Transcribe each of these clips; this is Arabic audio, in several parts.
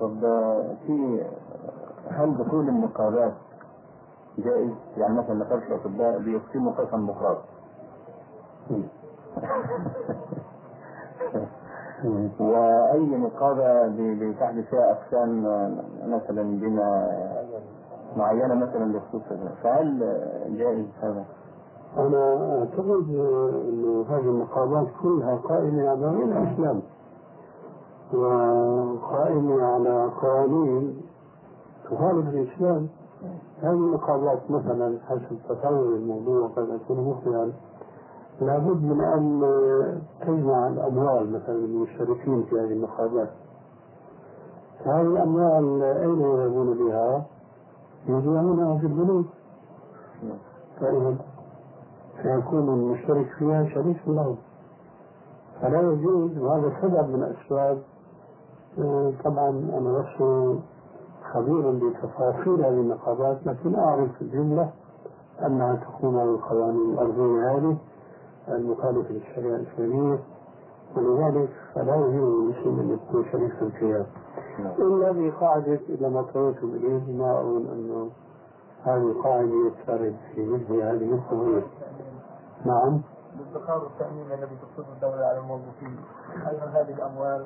طب آه، في هل دخول النقابات جائز؟ يعني مثلا نقابة الأطباء بيقسموا قسم مخاط وأي نقابة ب- بتحدث فيها أقسام آه، مثلا بما معينة مثلا بخصوص. فهل آه، جائز هذا؟ أنا أعتقد أن هذه النقابات كلها قائمة على الإسلام وقائمة على قوانين تخالف الإسلام. هذه النقابات مثلا حسب تصور الموضوع قد أكون مخطئا لابد من أن تجمع الأموال مثلا المشتركين في هذه النقابات هذه الأموال أين يذهبون بها؟ يجمعونها في البنوك. فإذا سيكون المشترك فيها شريك له فلا يجوز وهذا سبب من أسباب طبعا أنا لست خبيرا بتفاصيل هذه النقابات لكن أعرف في الجملة أنها تقوم على القوانين الأرضية هذه المخالفة للشريعة الإسلامية ولذلك فلا يجوز للمسلم أن يكون شريكا فيها. إلا بقاعدة إذا ما طويتم إليه ما أظن أنه هذه القاعدة ترد في مثل هذه القضية. نعم. الادخار والتأمين الذي تفرض الدولة على الموظفين. أيضا هذه الأموال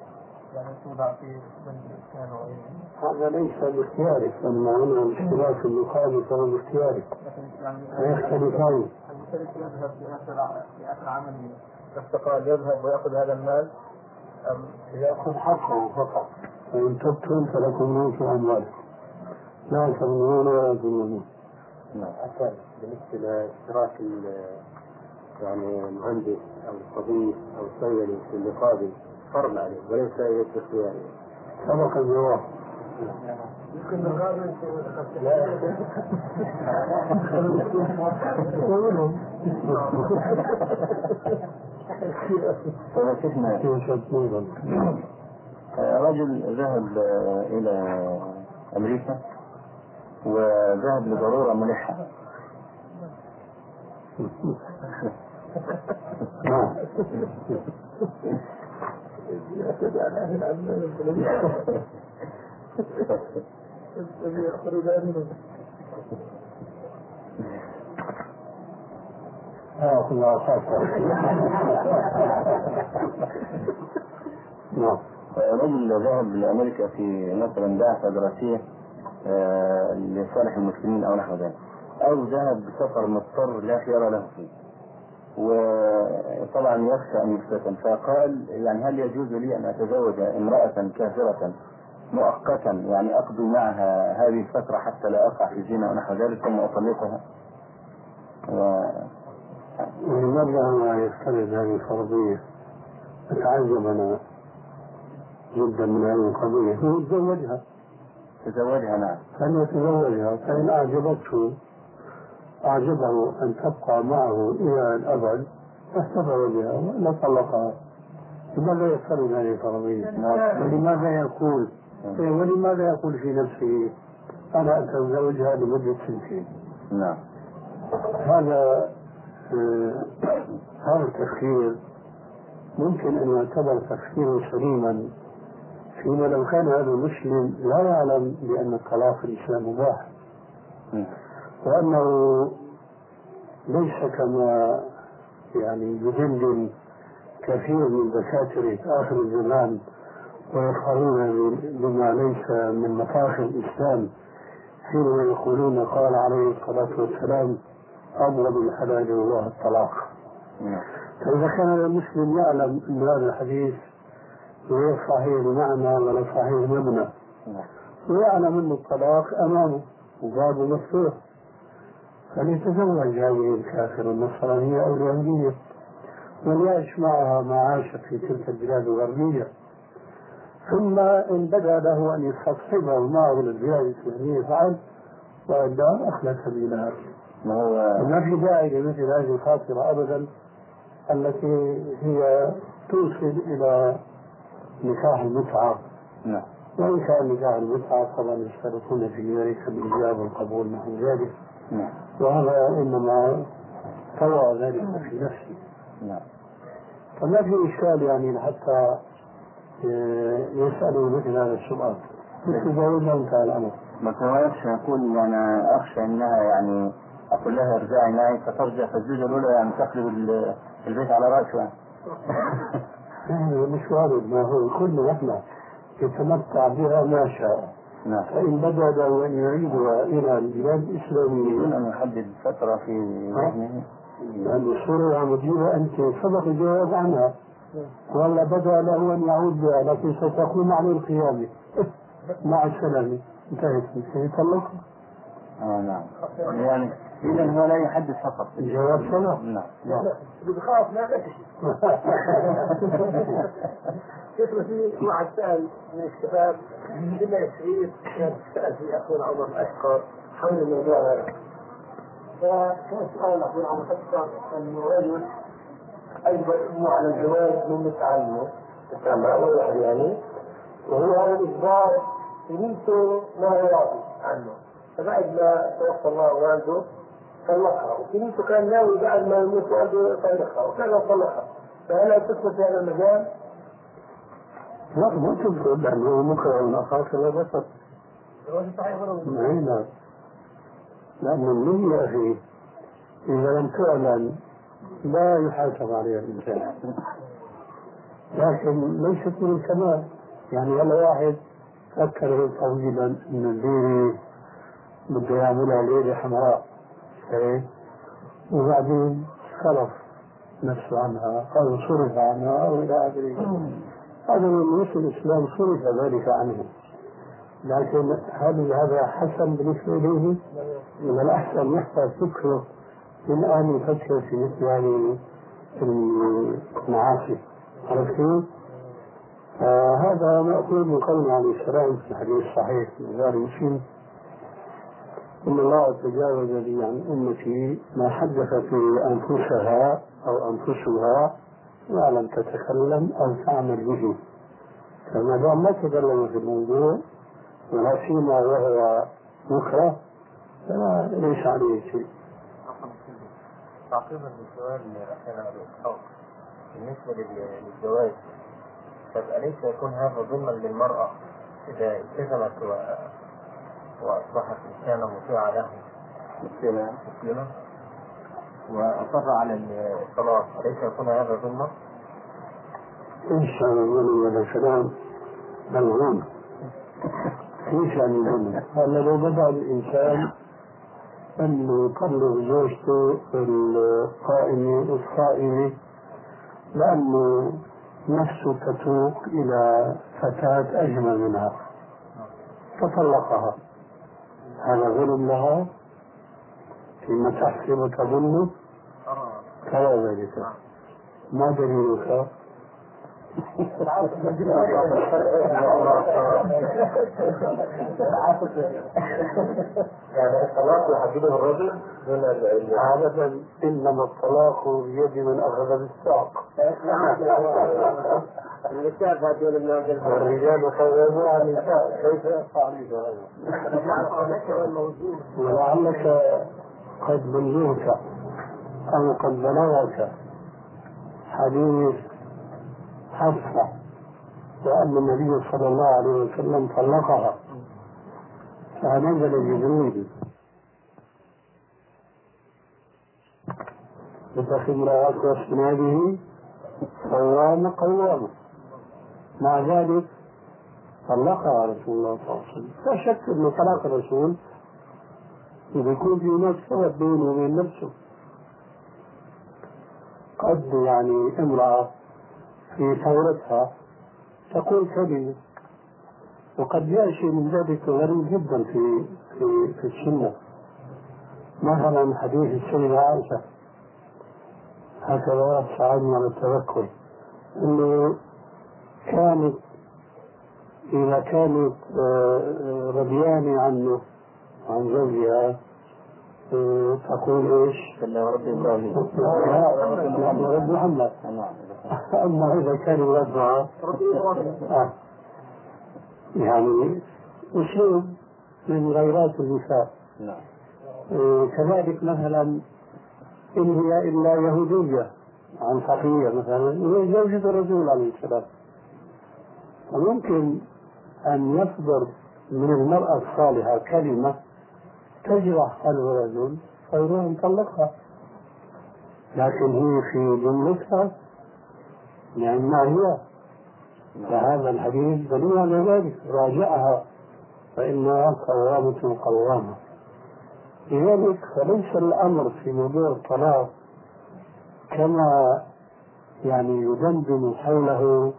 يعني توضع في بنك الإسكان وغيره. هذا ليس باختيارك أما هنا الاشتراك في المقابل فهو باختيارك. لكن يعني فيختلفان المشترك يذهب في آخر ع- في آخر عمله استقال يذهب ويأخذ هذا المال؟ أم يأخذ حقه فقط. فإن تبتم فلكم نصف أموالكم. لا تظلمون ولا تظلمون نعم. بالنسبة لاشتراك يعني المهندس أو الطبيب أو الصيدلي في المقابل فرض عليه وليس يد اختياري سبق الجواب. يمكن رجل ذهب إلى أمريكا وذهب لضرورة ملحة. الله نعم رجل ذهب لأمريكا في مثلا بعثة دراسية آه، لصالح المسلمين أو نحو ذلك. أو ذهب بسفر مضطر لا خيار له فيه. وطبعا يخشى أن يفتتن فقال يعني هل يجوز لي أن أتزوج امرأة كافرة مؤقتا؟ يعني أقضي معها هذه الفترة حتى لا أقع في زنا ونحو ذلك ثم أطلقها؟ و... ولماذا ما يفترض هذه الفرضية؟ أتعجب أنا جدا من هذه القضية. هو تزوجها تزوجها نعم فليتزوجها فإن أعجبته أعجبه أن تبقى معه إلى الأبد فاستزوجها وإلا طلقها لماذا يفترض هذه الفرضية؟ ولماذا يقول ولماذا يقول في نفسه أنا أتزوجها لمدة سنتين؟ نعم هذا آه، هذا التفكير ممكن أن يعتبر تفكيرا سليما فيما لو كان هذا المسلم لا يعلم بأن الطلاق في الإسلام مباح مم. وأنه ليس كما يعني يدندن كثير من دكاترة آخر الزمان ويفخرون بما ليس من مفاخر الإسلام. حينما يقولون قال عليه الصلاة والسلام أبغض الحلال الله الطلاق. نعم. فإذا كان المسلم يعلم أن هذا الحديث غير صحيح المعنى ولا صحيح المبنى نعم. ويعلم أن الطلاق أمامه وبابه مفتوح. فليتزوج هذه الكافرة النصرانية أو اليهودية وليعش معها ما عاش في تلك البلاد الغربية. ثم إن بدا له أن يستصحبه معه للبلاد الإسلامية فعل وإلا أخلى سبيلها ما هو؟ ما في داعي لمثل هذه الخاطرة أبدا التي هي توصل إلى نكاح المتعة. نعم. وإن كان نكاح المتعة طبعا يشترطون في ذلك الإجابة والقبول نحو ذلك. نعم. وهذا إنما طوى ذلك في نفسي نعم. فما في إشكال يعني حتى آه، يسألوا مثل هذا السؤال. تتزوجها وانتهى الأمر. ما تواش يقول يعني أخشى أنها يعني أقول لها ارجعي معي فترجع فالزوجه الأولى يعني تقلب ال- البيت على رأسها. يعني مش وارد ما هو كل وحده يتمتع بها ما شاء. نعم. فإن بدأ له أن يعيدها إلى البلاد الإسلامية ان يحدد فترة في ذهنه لأن الصورة مدينة أنت. سبق الجواب عنها. ولا بدأ له أن يعود بها لكن ستقوم عليه القيامة مع السلامة. انتهت. يطلق آه نعم. يعني إذا هو لا يحدد فقط. الجواب سلام. نعم. بخاف ما بكشف كيف في واحد سأل من الشباب. بما كان سأل في أخونا عمر الأشقر حول الموضوع. هذا فكان سؤال أخونا عمر الأشقر أنه رجل أجبر أمه على الزواج من تعلمه التعلم أول واحد يعني. وهو هذا الإجبار. كنيسته ما هو راضي عنه. فبعد ما توفى الله والده طلقها. وكنيسته كان ناوي بعد ما يموت والده يطلقها. وكان طلقها. فهل تثبت في هذا المجال؟ لا ما تذكر لأنه مكره من ولا مو؟ نعم لأن النية يا أخي إذا لم تعلن لا يحاسب عليها الإنسان. لكن ليست من الكمال. يعني ولا واحد فكر طويلا إن الليلة بده يعملها ليلة حمراء إيه؟ وبعدين خلص نفسه عنها أو صرف عنها أو إلى آخره هذا من نص الإسلام صرف ذلك عنه لكن هل هذا حسن بالنسبة إليه؟ من الأحسن يحفظ فكره من أن يفكر في مثل هذه المعاصي عرفت؟ آه هذا مأخوذ من قول عليه السلام في الحديث الصحيح في غير مسلم إن الله تجاوز لي عن أمتي ما حدثت أنفسها أو أنفسها ما لم تتكلم أو تعمل به فما دام ما تكلم في الموضوع ولا سيما وهو مكره فلا ليس عليه شيء تعقيبا للسؤال اسحاق بالنسبة لل- للزواج طب أليس يكون هذا ظلما للمرأة إذا التزمت. واصبحت انسانه مطيعه له مسلمة مسلمه وأصر على الطلاق أليس يكون هذا ظلما؟ هذا الظلم هذا الكلام ملعون إيش يعني الظلم؟ هلا لو بدأ الإنسان أنه يطلق زوجته القائمه الصائمه لأنه نفسه تتوق إلى فتاة أجمل منها. فطلقها. هذا ظلم لها فيما تحسب وتظن؟ كذا ذلك. ما دليلك؟ يعني الطلاق يحدده الرجل ال- عادة إنما الطلاق بيد من أخذ بالساق. النساء هذول قوامون على النساء. كيف يفعل هذا؟ ولعلك قد بلغت أو قد بلغك حديث حفصة وأن النبي صلى الله عليه وسلم طلقها فنزل جبريل. بتخ امرأة واسناده صوام قوامة مع ذلك طلقها رسول الله صلى الله عليه وسلم. لا شك أن طلاق الرسول يكون في هناك سبب بينه وبين نفسه. قد يعني امرأة في ثورتها تقول كلمة. وقد يأتي من ذلك غريب جدا في في في السنة. مثلا حديث السيدة عائشة. هكذا ساعدني على التذكر إنه كانت إذا كانت آه، رضيانة عنه عن زوجها آه، تقول إيش؟ ورب إبراهيم. رب محمد. اما إذا كان يرضعها آه. يعني اسلوب من غيرات النساء. نعم. آه، كذلك مثلا إن هي إلا يهودية عن صفية مثلا وهي زوجة الرسول عليه السلام. فممكن أن يصدر من المرأة الصالحة كلمة تجرح قلب رجل فيروح يطلقها. لكن هي في جملتها يعني ما هي؟ فهذا الحديث دليل على ذلك. راجعها فإنها قوامة قوامة. لذلك فليس الأمر في موضوع الطلاق كما يعني يدندن حوله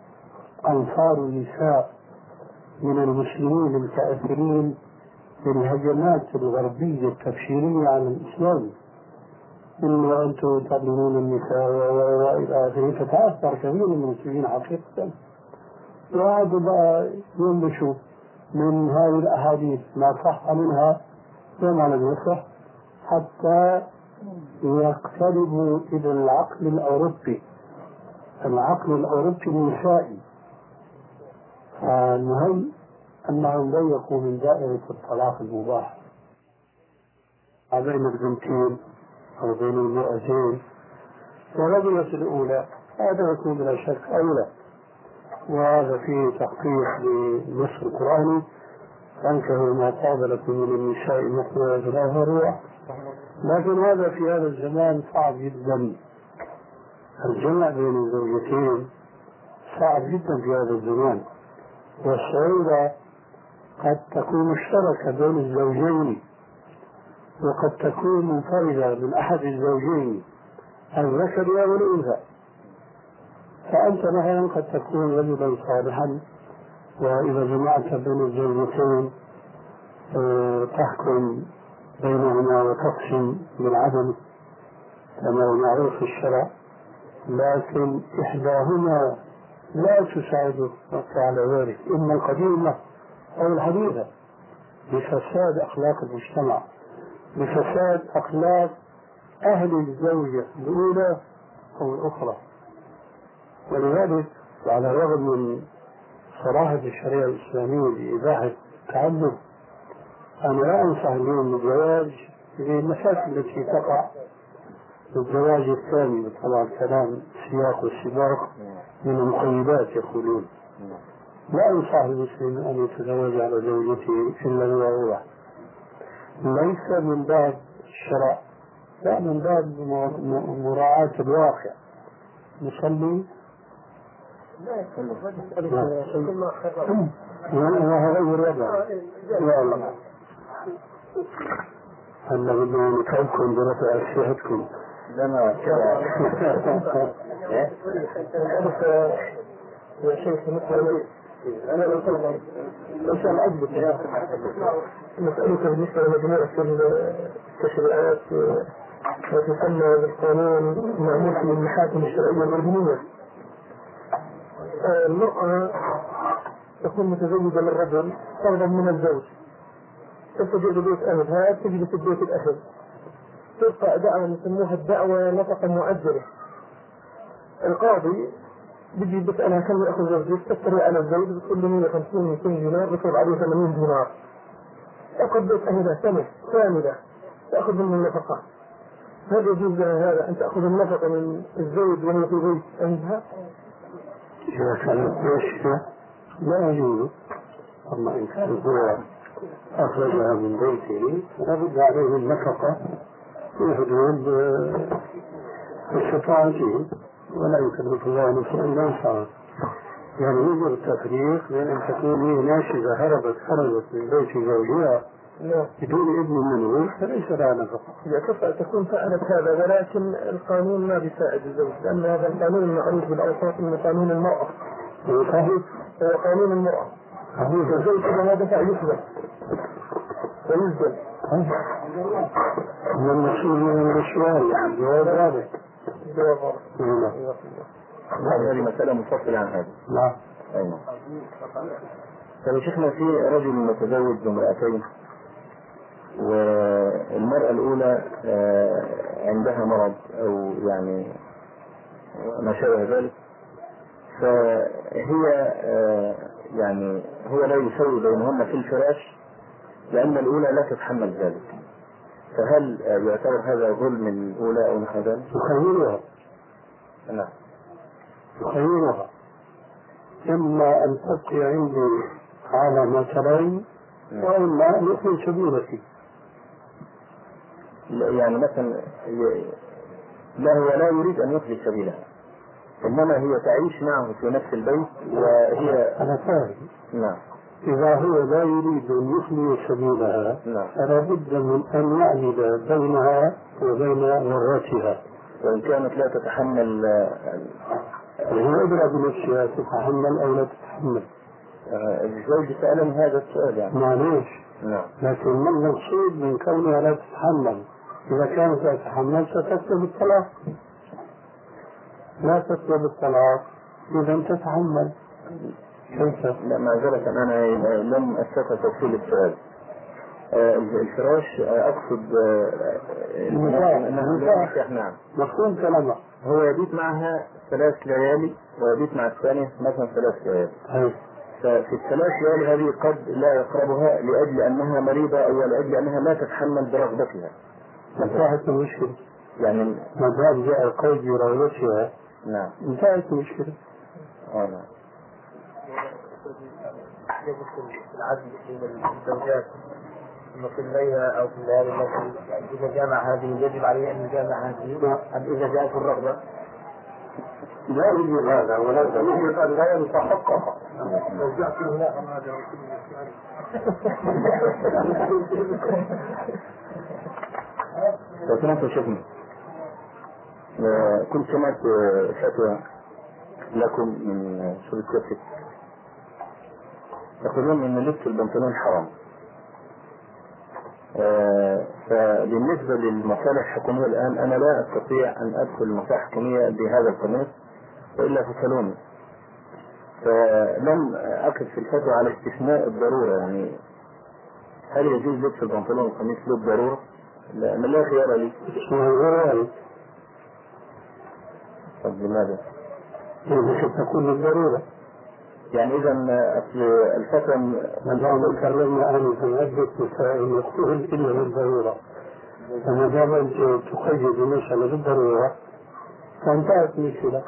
أنصار النساء من المسلمين الكافرين بالهجمات الغربية التبشيرية على الإسلام. إنه أنتم تظلمون النساء وإلى آخره فتأثر كثير من المسلمين حقيقة وقعدوا بقى ينبشوا من هذه الأحاديث ما صح منها وما لم يصح حتى يقتربوا إلى العقل الأوروبي. العقل الأوروبي النسائي. فالمهم أنهم ضيقوا من دائرة الطلاق المباح. بين البنتين أو بين المرأتين ورغبت الأولى هذا يكون بلا شك أولى. وهذا فيه تحقيق للنص القرآني فانكحوا ما طاب لكم من النساء مثنى وثلاث ورباع لكن هذا في هذا الزمان صعب جدا. الجمع بين الزوجتين صعب جدا في هذا الزمان. والصعوبة قد تكون مشتركة بين الزوجين. وقد تكون منفردة من أحد الزوجين الذكر أو الأنثى فأنت مثلا قد تكون رجلا صالحا وإذا جمعت بين الزوجتين آه، تحكم بينهما وتقسم بالعدل كما هو معروف في الشرع. لكن إحداهما لا تساعدك على ذلك. إما القديمة أو الحديثة لفساد أخلاق المجتمع. لفساد أخلاق أهل الزوجة الأولى أو الأخرى. ولذلك وعلى الرغم من صراحة الشريعة الإسلامية بإباحة التعلم أنا لا أنصح اليوم بالزواج للمشاكل التي تقع. الزواج الثاني طبعا كلام سياق والسباق من المقيدات يقولون. لا أنصح المسلم أن يتزوج على زوجته إلا بضرورة ليس من باب الشرع لا من باب مراعاة الواقع. نصلي؟ وهذا غير وضع لا لا هلا بدنا نتعبكم برفع أسئلتكم. لما يا شيخ مثل أنا لو سلم لو سلم اضبط نسألك بالنسبة لمجموعة التشريعات ما تسمى بالقانون المعمول في المحاكم الشرعية الاردنيه المرأة تكون متزوجة من رجل فرضا من الزوج. تستجيب ببيت أهلها تجلس بيت الأهل. ترفع دعوة يسموها الدعوة نفقة مؤجلة. القاضي بيجي بيسألها كم يأخذ زوجك تفتري على الزوج بتقول له 150 200 دينار بيفرض عليه 80 دينار. تأخذ بيت أهلها سنة كاملة تأخذ منه النفقة. هل يجوز لها هذا أن تأخذ النفقة من الزوج وهي في بيت عندها؟ إذا كانت ماشية لا يجوز. أما إن كان هو أخرجها من بيته لابد عليه النفقة. في حدود استطاعته ولا يكلف الله نفسا إلا وسعها يعني يوجد التفريق بين ان تكون هي ناشزه هربت خرجت من بيت زوجها بدون إذن منه فليس لها نفقة. إذا كفى تكون فعلت هذا ولكن القانون ما بيساعد الزوج لأن هذا القانون المعروف بالأوساط من قانون المرأة. صحيح؟ هو قانون المرأة. الزوج إذا ما دفع يثبت ويسجن. من المسؤول من السؤال يعني جواب واضح. جواب هذه مسألة منفصلة عن هذه نعم. أيوة طب يا شيخنا في رجل متزوج بامرأتين والمرأة الأولى آه، عندها مرض أو يعني ما شابه ذلك فهي آه، يعني هو لا يسوي بينهن في الفراش لأن الأولى لا تتحمل ذلك فهل يعتبر هذا ظلم الأولى أو نحو ذلك؟ يخيرها. نعم. يخيرها. إما أن تبقي عندي على ما ترين وإما مثل سبيلتي. لا- يعني مثلا لا هو لا يريد أن يخلي سبيلها إنما هي تعيش معه في نفس البيت وهي أنا فاهم. نعم. إذا هو لا يريد أن يخلي سبيلها نعم. فلا بد من أن يعمل بينها وبين ورثها وإن كانت لا تتحمل هو أدرى بنفسها تتحمل أو لا تتحمل. آه، الزوج سألني هذا السؤال يعني. معليش. نعم. لكن ما المقصود من كونها لا تتحمل. إذا كانت لا تتحمل ستطلب الطلاق. لا تطلب الطلاق. إذا تتحمل؟ لا معذرة أنا لم أستطع تفصيل السؤال. آه، الفراش آه، أقصد آه،. لا- نعم مفهوم كلامك. هو يبيت معها ثلاث ليالي ويبيت مع الثانية مثلا ثلاث ليالي. طيب. ففي الثلاث ليالي هذه قد لا يقربها لأجل أنها مريضة أو لأجل أنها لا تتحمل برغبتها. انتهت المشكلة. يعني ما دام جاء القيد برغبتها نعم. انتهت المشكلة. آه نعم. يجب العدل بين الزوجات في الليلة أو في الليالي التي يعني إذا جامع هذه يجب عليه أن يجامع هذه أم إذا جاءت الرغبة لا يوجد هذا ولكن يوجد أن لا يتحقق رجعت هنا هذا لو سمحت يا شيخنا آه، كنت سمعت فتوى لكم من كفر يقولون إن لبس البنطلون حرام. آه، فبالنسبة للمصالح الحكومية الآن أنا لا أستطيع أن أدخل المصالح الحكومية بهذا القميص وإلا فصلوني فلم أقف في الفتوى على استثناء الضرورة يعني هل يجوز لبس البنطلون والقميص للضرورة؟ لا أنا لا خيار لي. طب لماذا؟ يجب تكون الضرورة يعني إذا أصل الفتوى ما تكلمنا آنفا عدة مسائل يقول إلا بالضرورة. فما دام أنت تقيد المسألة بالضرورة فانتهت المشكلة.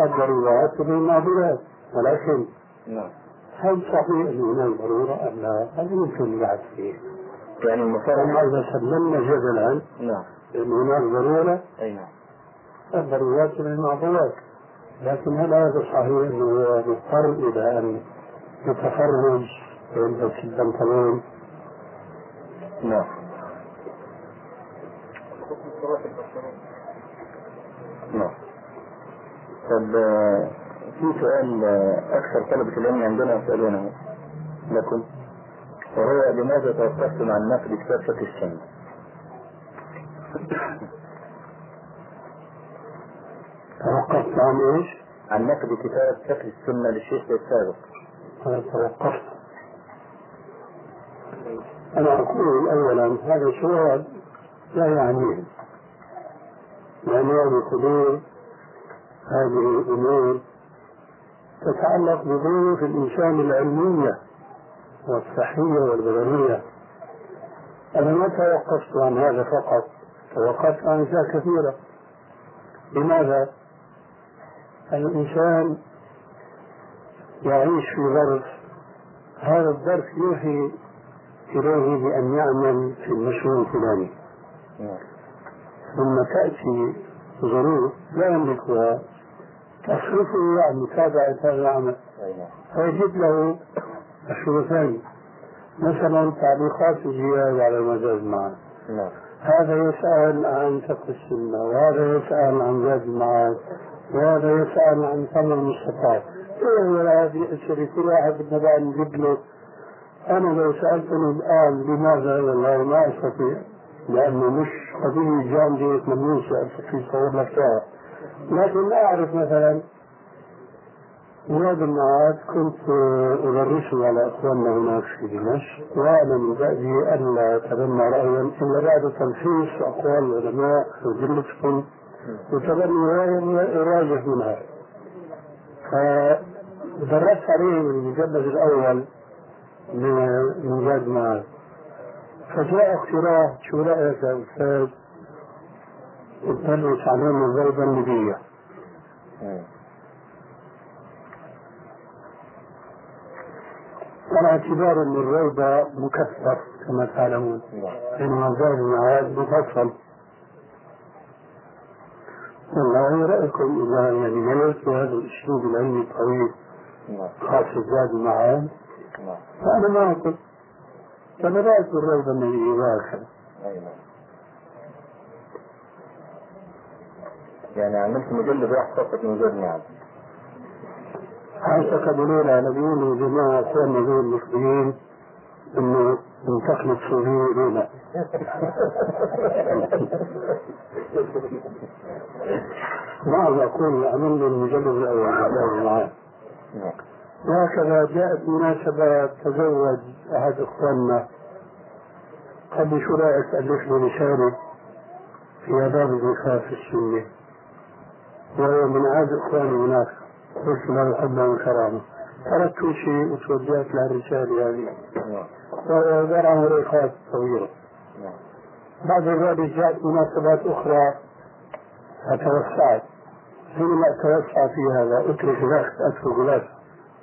الضرورات بالمعذورات ولكن نعم. هل صحيح أن هناك ضرورة أم لا؟ هذا يمكن البحث فيه. يعني أما إذا سلمنا جدلا نعم. أن هناك ضرورة أي نعم. الضرورات من لكن هل هذا صحيح هو مضطر إلى أن يتفرج ويلبس البنطلون نعم. نعم. طب في سؤال أكثر طلبة العلم عندنا يسألونه لكم وهو لماذا توقفتم عن نقد كتاب فقه السنة؟ توقفت عن إيش؟ عن نقد كتاب فقه السنة للشيخ السابق. أنا توقفت. أنا أقول اولا هذا سؤال لا يعنيني لأن هذه حدود هذه الأمور تتعلق بظروف الإنسان العلمية والصحية والبدنية. أنا ما توقفت عن هذا فقط توقفت عن أشياء كثيرة. لماذا؟ الإنسان يعيش في ظرف هذا الظرف يوحي إليه بأن يعمل في المشروع الفلاني. ثم تأتي ظروف لا يملكها تصرفه عن متابعة هذا العمل. فيجد له مشروع ثاني مثلا تعليقات الجهاد على المجاز معه نعم. هذا يسأل عن فقه السنة وهذا يسأل عن زاد المعاد. وهذا يسأل عن ثمن المستطاع. ولا هذه الأسئلة كل واحد بدنا بقى نجيب له أنا لو سألتني الآن لماذا والله ما أستطيع لأنه مش قضية جامدة سؤال في صور لك إياها لكن أعرف مثلا زاد المعاد كنت أدرسه على إخواننا هناك في دمشق وأنا من بأسي ألا أتبنى رأيا إلا بعد تلخيص أقوال العلماء وجلتهم وتبني رأيا أراجح منها فدرست عليه المجلد الأول من زاد معاد فجاء اقتراح شو رأيك يا أستاذ؟ ادرس علينا الضربة النبية مم. على اعتبار أن الروضة مكثف كما تعلمون نعم بينما زاد المعاد مفصل والله رأيكم إذا يعني مللت هذا الأسلوب العلمي الطويل. نعم. خاص زاد المعاد نعم. فأنا ما أقول. فبدأت بالروضة النبوية وهكذا أي نعم. يعني عملت مجلد واحد فقط من غير نعم. اعتقدوا لا بيقولوا جماعة اخواننا ذول المسلمين. انه انتقل الصوفية الأولى. بعض أقول عمل المجلد الأول بالله معاه وهكذا جاءت مناسبة تزوج أحد إخواننا. قال لي شو رايك الف لي رسالة في آداب الزفاف السنة وهو من عاد إخواني هناك. قلت له الحب والكرامة تركت شيء وتوجهت للرسالة هذه. نعم. عن ورقات طويلة نعم. بعد ذلك جاءت مناسبات أخرى فتوسعت حينما أتوسع في هذا أترك ذاك أترك ذاك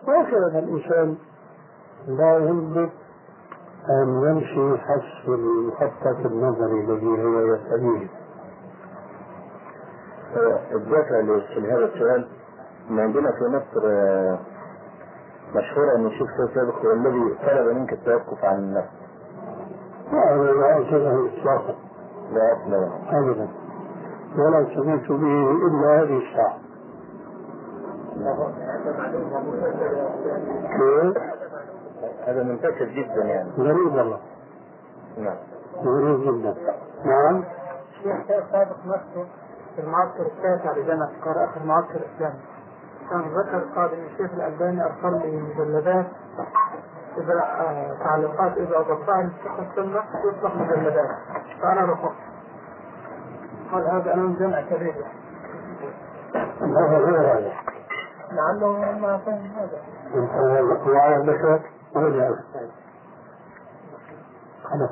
وهكذا الإنسان لا ينبغي أن يمشي حسب المخطط النظري الذي هو يستبيه الدافع لهذا السؤال ان عندنا في مصر آه، مشهورة أن الشيخ سيد سابق هو الذي طلب منك التوقف عن النفس. وهذا لا أجله إطلاقا. لا اصل له أبدا. ولا سمعت به إلا هذه الساعة. كيف؟ هذا منتشر جدا يعني. غريب والله. نعم. غريب جدا. نعم. الشيخ سابق نفسه في المعسكر التاسع لجامعة القاهرة آخر معسكر إسلامي. كان ذكر قال إن الشيخ الألباني أرسل لي مجلدات إذا آه، تعليقات إذا أضفتها للشيخ السنة يطلق مجلدات. فأنا رفضت. قال هذا أنا من جمع كبير. هذا هذا. لعله ما فهم هذا. وعلى البشر ورجع خلاص.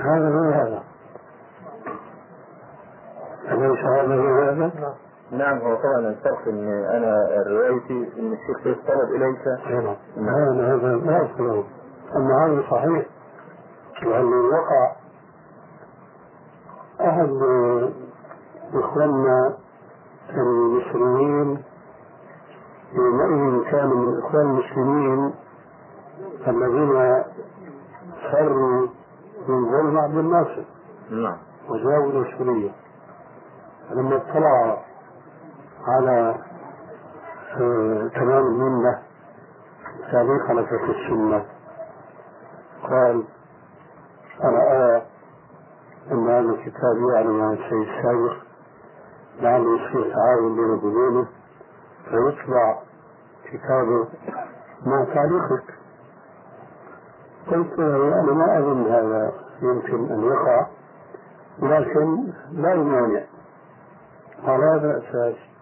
هذا غير هذا. أليس هذا هذا؟ نعم. هو طبعا الفرق إن أنا روايتي إن الشيخ سيد طلب إليك. نعم. هذا هذا لا أصله أما هذا صحيح. لأنه وقع أحد إخواننا المصريين يومئذ كان من الإخوان المسلمين الذين فروا من ظلم عبد الناصر. نعم. وجاءوا إلى سوريا فلما اطلع على آه، تمام المنة على فقه السنة. قال أرى أن هذا الكتاب يعلم عن الشيء السابق لعله يصير تعاون بين وبينه فيطبع كتابه مع تعليقك. قلت أنا ما أظن هذا يمكن أن يقع لكن لا يمانع. على هذا الأساس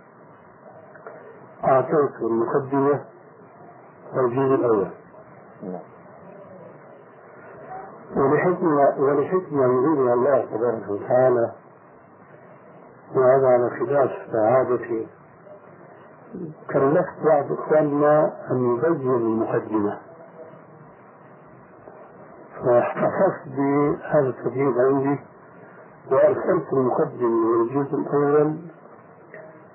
أعطيت المقدمة والجزء الأول. ولحكمة ولحكمة يريدها الله تبارك وتعالى وهذا على خلاف عادتي كلفت بعض إخواننا أن يبين المقدمة. فاحتفظت بهذا التبيين عندي وأرسلت المقدمة والجزء الأول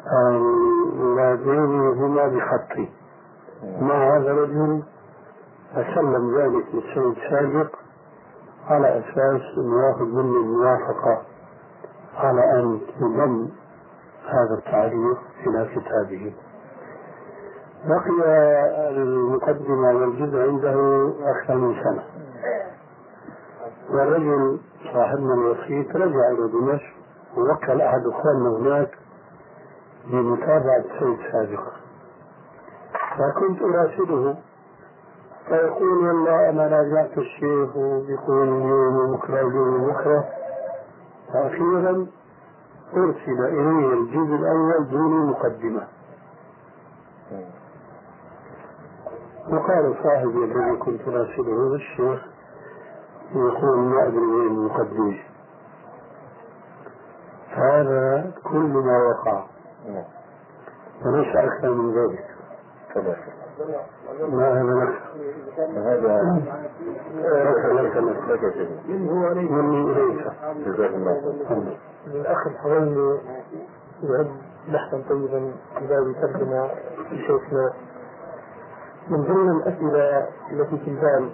اللذين هما بخطي مع هذا الرجل فسلم ذلك للسيد سابق على أساس أنه ياخذ مني الموافقة على أن يضم هذا التعليق إلى كتابه. بقي المقدمة والجزء عنده أكثر من سنة. والرجل صاحبنا الوسيط رجع إلى دمشق ووكل أحد إخواننا هناك بمتابعة السيد سابقا فكنت أراسله فيقول والله أنا راجعت الشيخ وبيقول اليوم وبكرة اليوم وبكرة فأخيرا أرسل إليه الجزء الأول دون مقدمة. وقال صاحبي الذي كنت راسله الشيخ يقول ما أدري وين المقدمة هذا كل ما وقع. وليس أكثر من ذلك. ما هذا هذا لك لك شيخ من هو ليس مني إليك. جزاك الله خير. الأخ الحويني يعد بحثا طيبا يداوي ترجمة لشيخنا. من ضمن الأسئلة التي في البال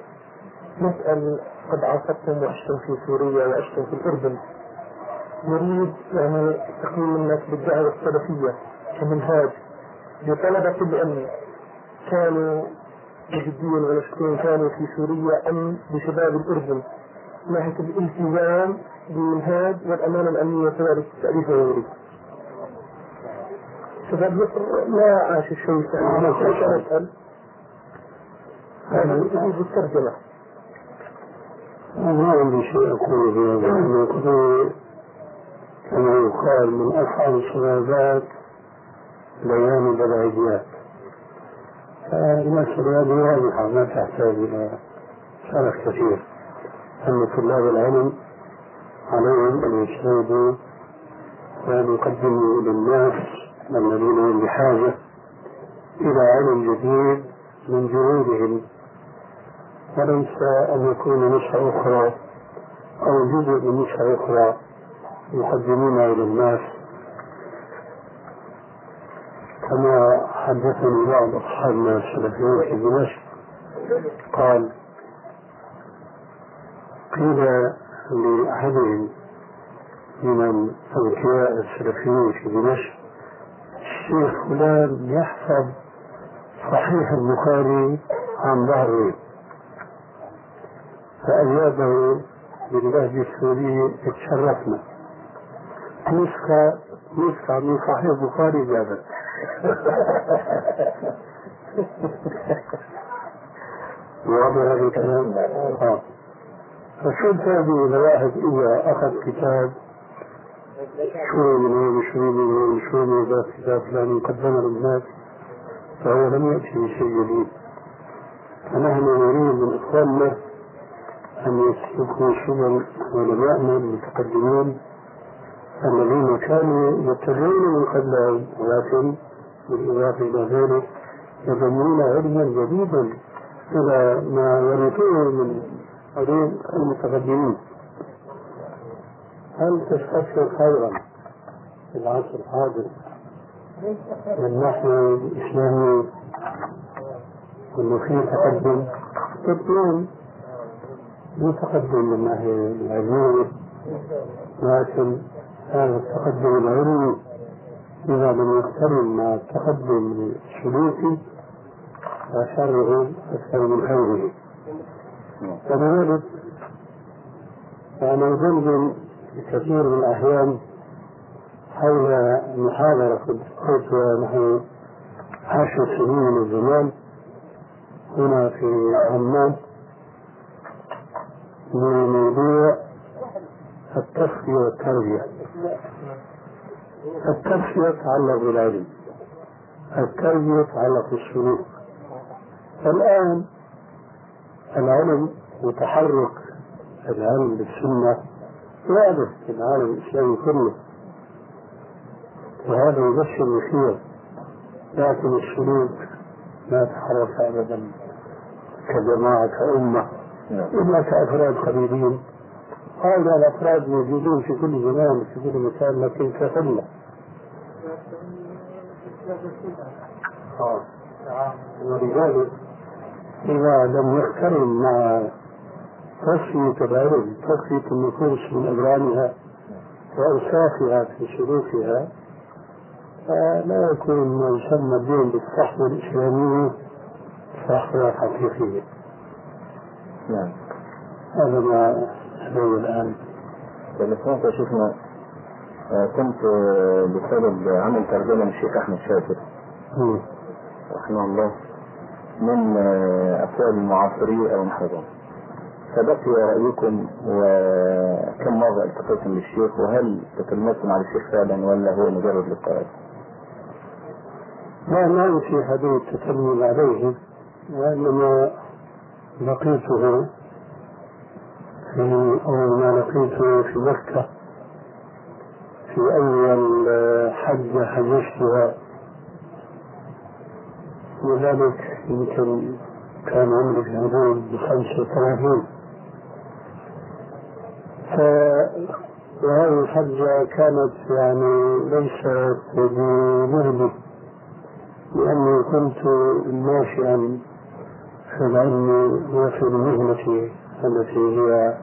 نسأل قد عاصرتم وعشتم في سوريا وعشتم في الأردن. نريد يعني تقييم الناس بالدعوة السلفية كمنهاج لطلبة العلم كانوا بجديا ونشكين كانوا في سوريا أم بشباب الأردن من ناحية الالتزام بالمنهاج والأمانة الأمنية كذلك التأليف وغيره. شباب مصر ما عاش الشيء أسأل؟ هذا يجوز الترجمة. ما عندي شيء أقول في هذا أنا كنت كما يقال من أصعب الصعوبات بيان البدعيات فالمسألة هذه واضحة ما تحتاج إلى شرح كثير. أن طلاب العلم عليهم أن يجتهدوا وأن يقدموا للناس الذين هم بحاجة إلى علم جديد من جهودهم. وليس أن يكون نسخة أخرى أو جزء من نسخة أخرى يقدمونها إلى الناس كما حدثني بعض أصحابنا السلفيين في دمشق. قال قيل لأحدهم من أذكياء السلفيين في دمشق الشيخ فلان يحفظ صحيح البخاري عن ظهره. فأجابه باللهجة السورية اتشرفنا. نسخة نسخة من صحيح البخاري جابت واضح هذا الكلام؟ آه. فشد هذه إذا واحد إذا أخذ كتاب شوي من هون شوي من هون شوي من ذاك كتاب فلان قدمه للناس فهو لم يأتي بشيء جديد فنحن نريد من إخواننا أن يسلكوا سبل علمائنا المتقدمين الذين كانوا يتبعون من قبلهم ولكن بالإضافة إلى ذلك يضمون علما جديدا إلى ما ورثوه من علوم المتقدمين. هل تستشعر خيرا في العصر الحاضر؟ من نحو الإسلامي أنه في تقدم؟ تقدم. مو تقدم من ناحية العلمية لكن هذا التقدم العلمي إذا لم يقترن مع التقدم السلوكي فشره أكثر من خيره فلذلك فأنا أجنب كثير من الأحيان حول محاضرة قلتها نحو عشر سنين من الزمان هنا في عمان بموضوع التصفية والتربية التصفية تتعلق بالعلم التربية تتعلق بالسلوك الآن العلم وتحرك العلم بالسنة. واضح في العالم الإسلامي كله. وهذا يبشر الخير لكن السلوك لا تحرك أبدا. كجماعة كأمة. إلا كأفراد قليلين هؤلاء الأفراد موجودون في كل زمان في كل مكان لكن كقلة. ولذلك إذا لم يقترن مع تصفية العلم تصفية النفوس من أبرامها وأوصافها في سلوكها فلا يكون ما يسمى الدين بالصحوة الإسلامية صحوة حقيقية. نعم. هذا ما أقول الآن لما سمعت يا شيخنا آه، كنت آه، بسبب عمل ترجمة للشيخ أحمد شاكر مم. رحمه الله من آه، أقوال المعاصرين أو نحوهم فبقي رأيكم وكم مرة التقيتم بالشيخ وهل تكلمتم على الشيخ فعلا ولا هو مجرد لقاء؟ لا ما يمشي حديث التكلم عليه وإنما لقيته في أول ما لقيته في مكة في أول حجة حججتها. قبل ذلك يمكن كان عمري في حدود بخمسة وثلاثين. وهذه الحجة كانت يعني ليست بمهلة لأني كنت ناشئا في العلم وفي المهنة التي هي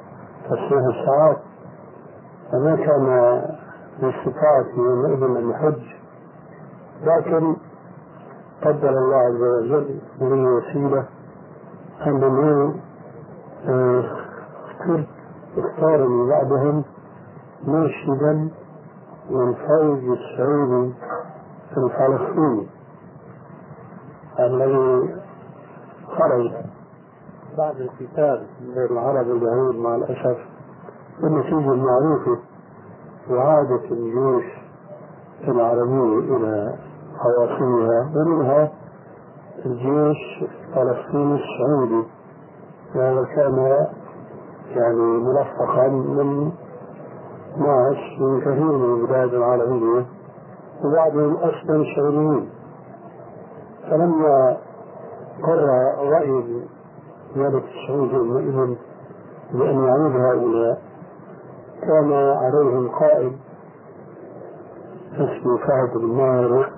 تصنيع الساعات فما كان باستطاعتي يومئذ أن أحج لكن قدر الله عز وجل لي وسيلة أنني اخترت اختارني بعدهم مرشدا للفوز السعودي الفلسطيني الذي خرج بعد القتال بين العرب واليهود مع الأسف بالنتيجة المعروفة وعادة الجيوش العربية إلى عواصمها ومنها الجيش الفلسطيني السعودي. وهذا كان يعني ملفقا من ناس من كثير من البلاد العربية وبعضهم أصلا سعوديين. فلما قرر رأي الملك السعودي يومئذ بأن يعود هؤلاء. كان عليهم قائد اسمه فهد بن ماهر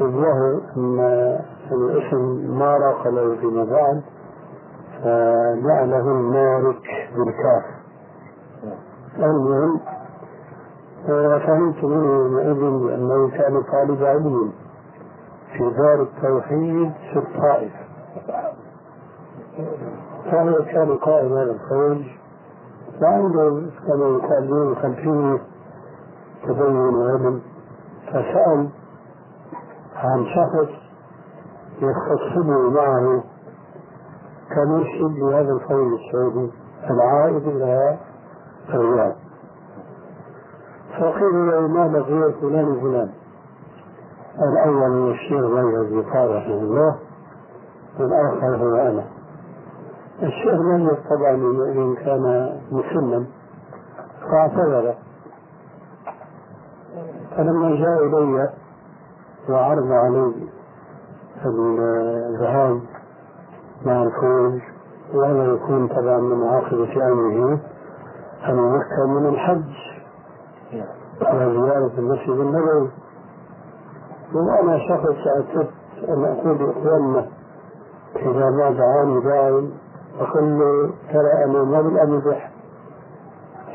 الظاهر أن الاسم ما راق له فيما بعد فجعله المالك بالكاف. المهم فهمت منه يومئذ بأنه كان طالب علم في دار التوحيد في الطائف. فهو كان قائد هذا الفوج وعنده كما يقال خلفيه تدين وعلم فسأل عن شخص يختصمه معه كمرشد لهذا الفوج السعودي العائد إلى الرياض. فقيل له ما بقي فلان وفلان. الأول هو الشيخ غير قال رحمه الله والآخر هو أنا. الشيخ لم طبعا إن كان مسلما فاعتذر. فلما جاء إلي وعرض علي الذهاب مع الفوج وهذا يكون طبعا من عاقبة أمره أن مكة من الحج وزيارة المسجد النبوي. وأنا شخص اعتدت أن أقول لإخواننا إذا ما دعاني داع له ترى أنا ما بالأمزح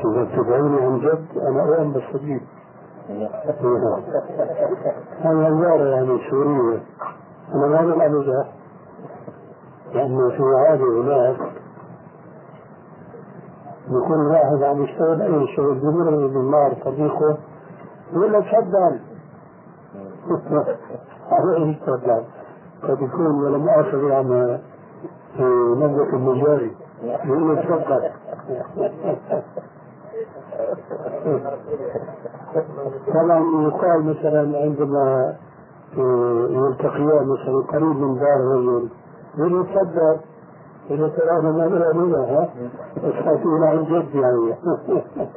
إذا تدعوني عن جد أنا أؤمن بالصديق. هذا زيارة يعني سورية أنا ما بالأمزح لأنه في عادة هناك يكون واحد عم يشتغل أي شغل بمر بالنار صديقه يقول له تفضل. عليه تفضل قد يكون ولا مؤاخذ عم نبذة المجاري يقول تفضل طبعا يقال مثلا عندما يلتقيان مثلا قريب من دار رجل له تفضل إذا ترى أنا ما بلا ها؟ أسخطون عن جد يعني.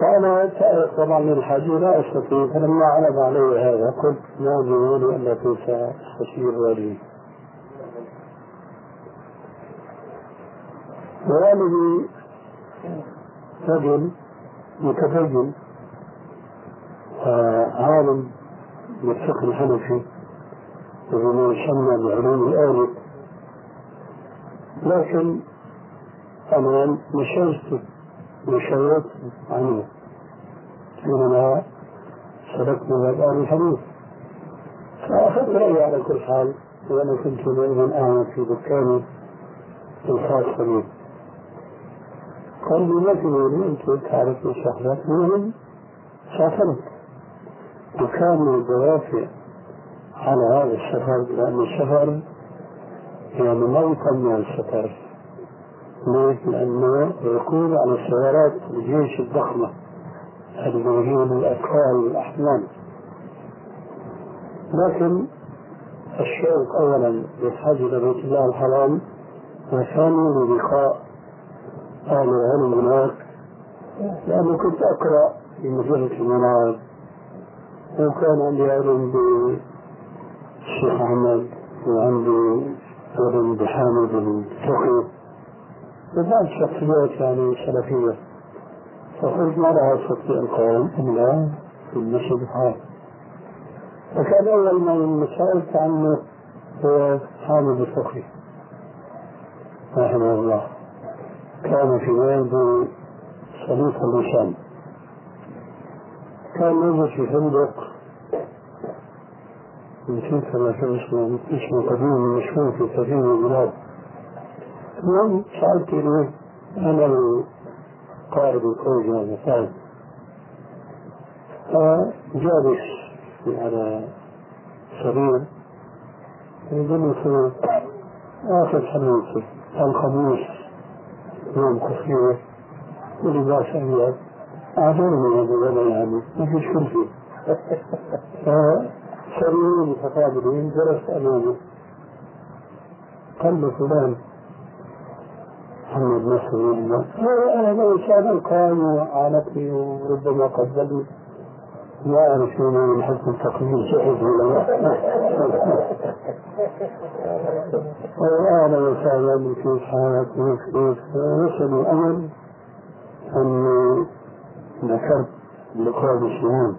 فأنا طبعا من الحاجة لا أستطيع فلما عرض علي هذا قلت ما جميل أنك سأستشير والدي. والدي رجل متدين وعالم بالفقه الحنفي وبما يسمى بعلوم الآلة لكن أنا مشيت مشيت عنه. حينما سلكنا باب الحديث فأخذت رأيي على كل حال وأنا كنت يومئذ أعمل في دكاني الخاص بي. قال لي ما تقولي أنت تعرف شخصك المهم سافرت وكان الدوافع على هذا السفر لأن السفر يعني موتا من السفر ليش؟ لأنه يكون على السيارات الجيش الضخمة الموجود الأطفال والأحمال لكن الشوق أولا للحج إلى بيت الله الحرام وثانيا للقاء أهل العلم هناك. لأنه كنت أقرأ في مجلة المنار وكان عندي علم الشيخ أحمد وعندي ابن بحامد الفقي وبعض شخصيات يعني سلفية. فقلت ما لها تستطيع القول إلا في المسجد الحرام. وكان أول من سألت عنه هو حامد الفقي رحمه الله. كان في والده صديق اللسان كان يوجد في فندق نسيت كما كان اسمه اسمه قديم مشهور في كثير من البلاد. المهم سألت إليه أنا القائد الكويت هذا فاهم فجالس على سرير يقول آخر حديثه الخميس. يوم خفيف ولباس أبيض أعذرني هذا الولد يعني. ما في شكل فيه فسرير متقابلين جلست أمامه. قال له فلان. محمد نصر أنا لو كان القائم وعانتني وربما قبلني ما أعرف شيء من حسن التقدير شهد ولا وأهلا وسهلا حالك كيف نسأل الأمل أني ذكرت لقاء الشهود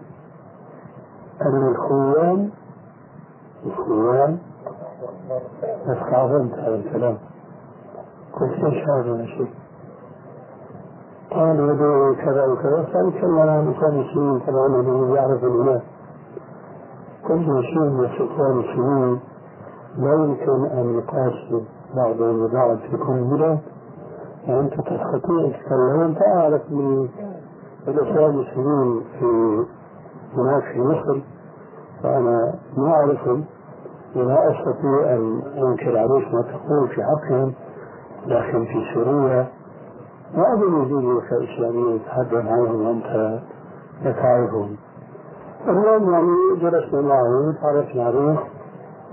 أن الخوان الخوان استعظمت هذا الكلام. إيش هذا يا شيخ؟ قال يدعو كذا وكذا فأتكلم عن إخوان المسلمين طبعا الذي يعرف الناس. كل شيء من سلطان المسلمين لا يمكن أن يقاس بعضهم ببعض في كل بلاد. وأنت تستطيع تتكلم أنت أعرف من الإخوان المسلمين في هناك في مصر. فأنا ما أعرفهم ولا أستطيع أن أنكر عليك ما تقول في حقهم لكن في سوريا ما أظن يجوز لك إسلامية يتحدث عنهم وأنت لا تعرفهم المهم يعني جلسنا معه وتعرفنا عليه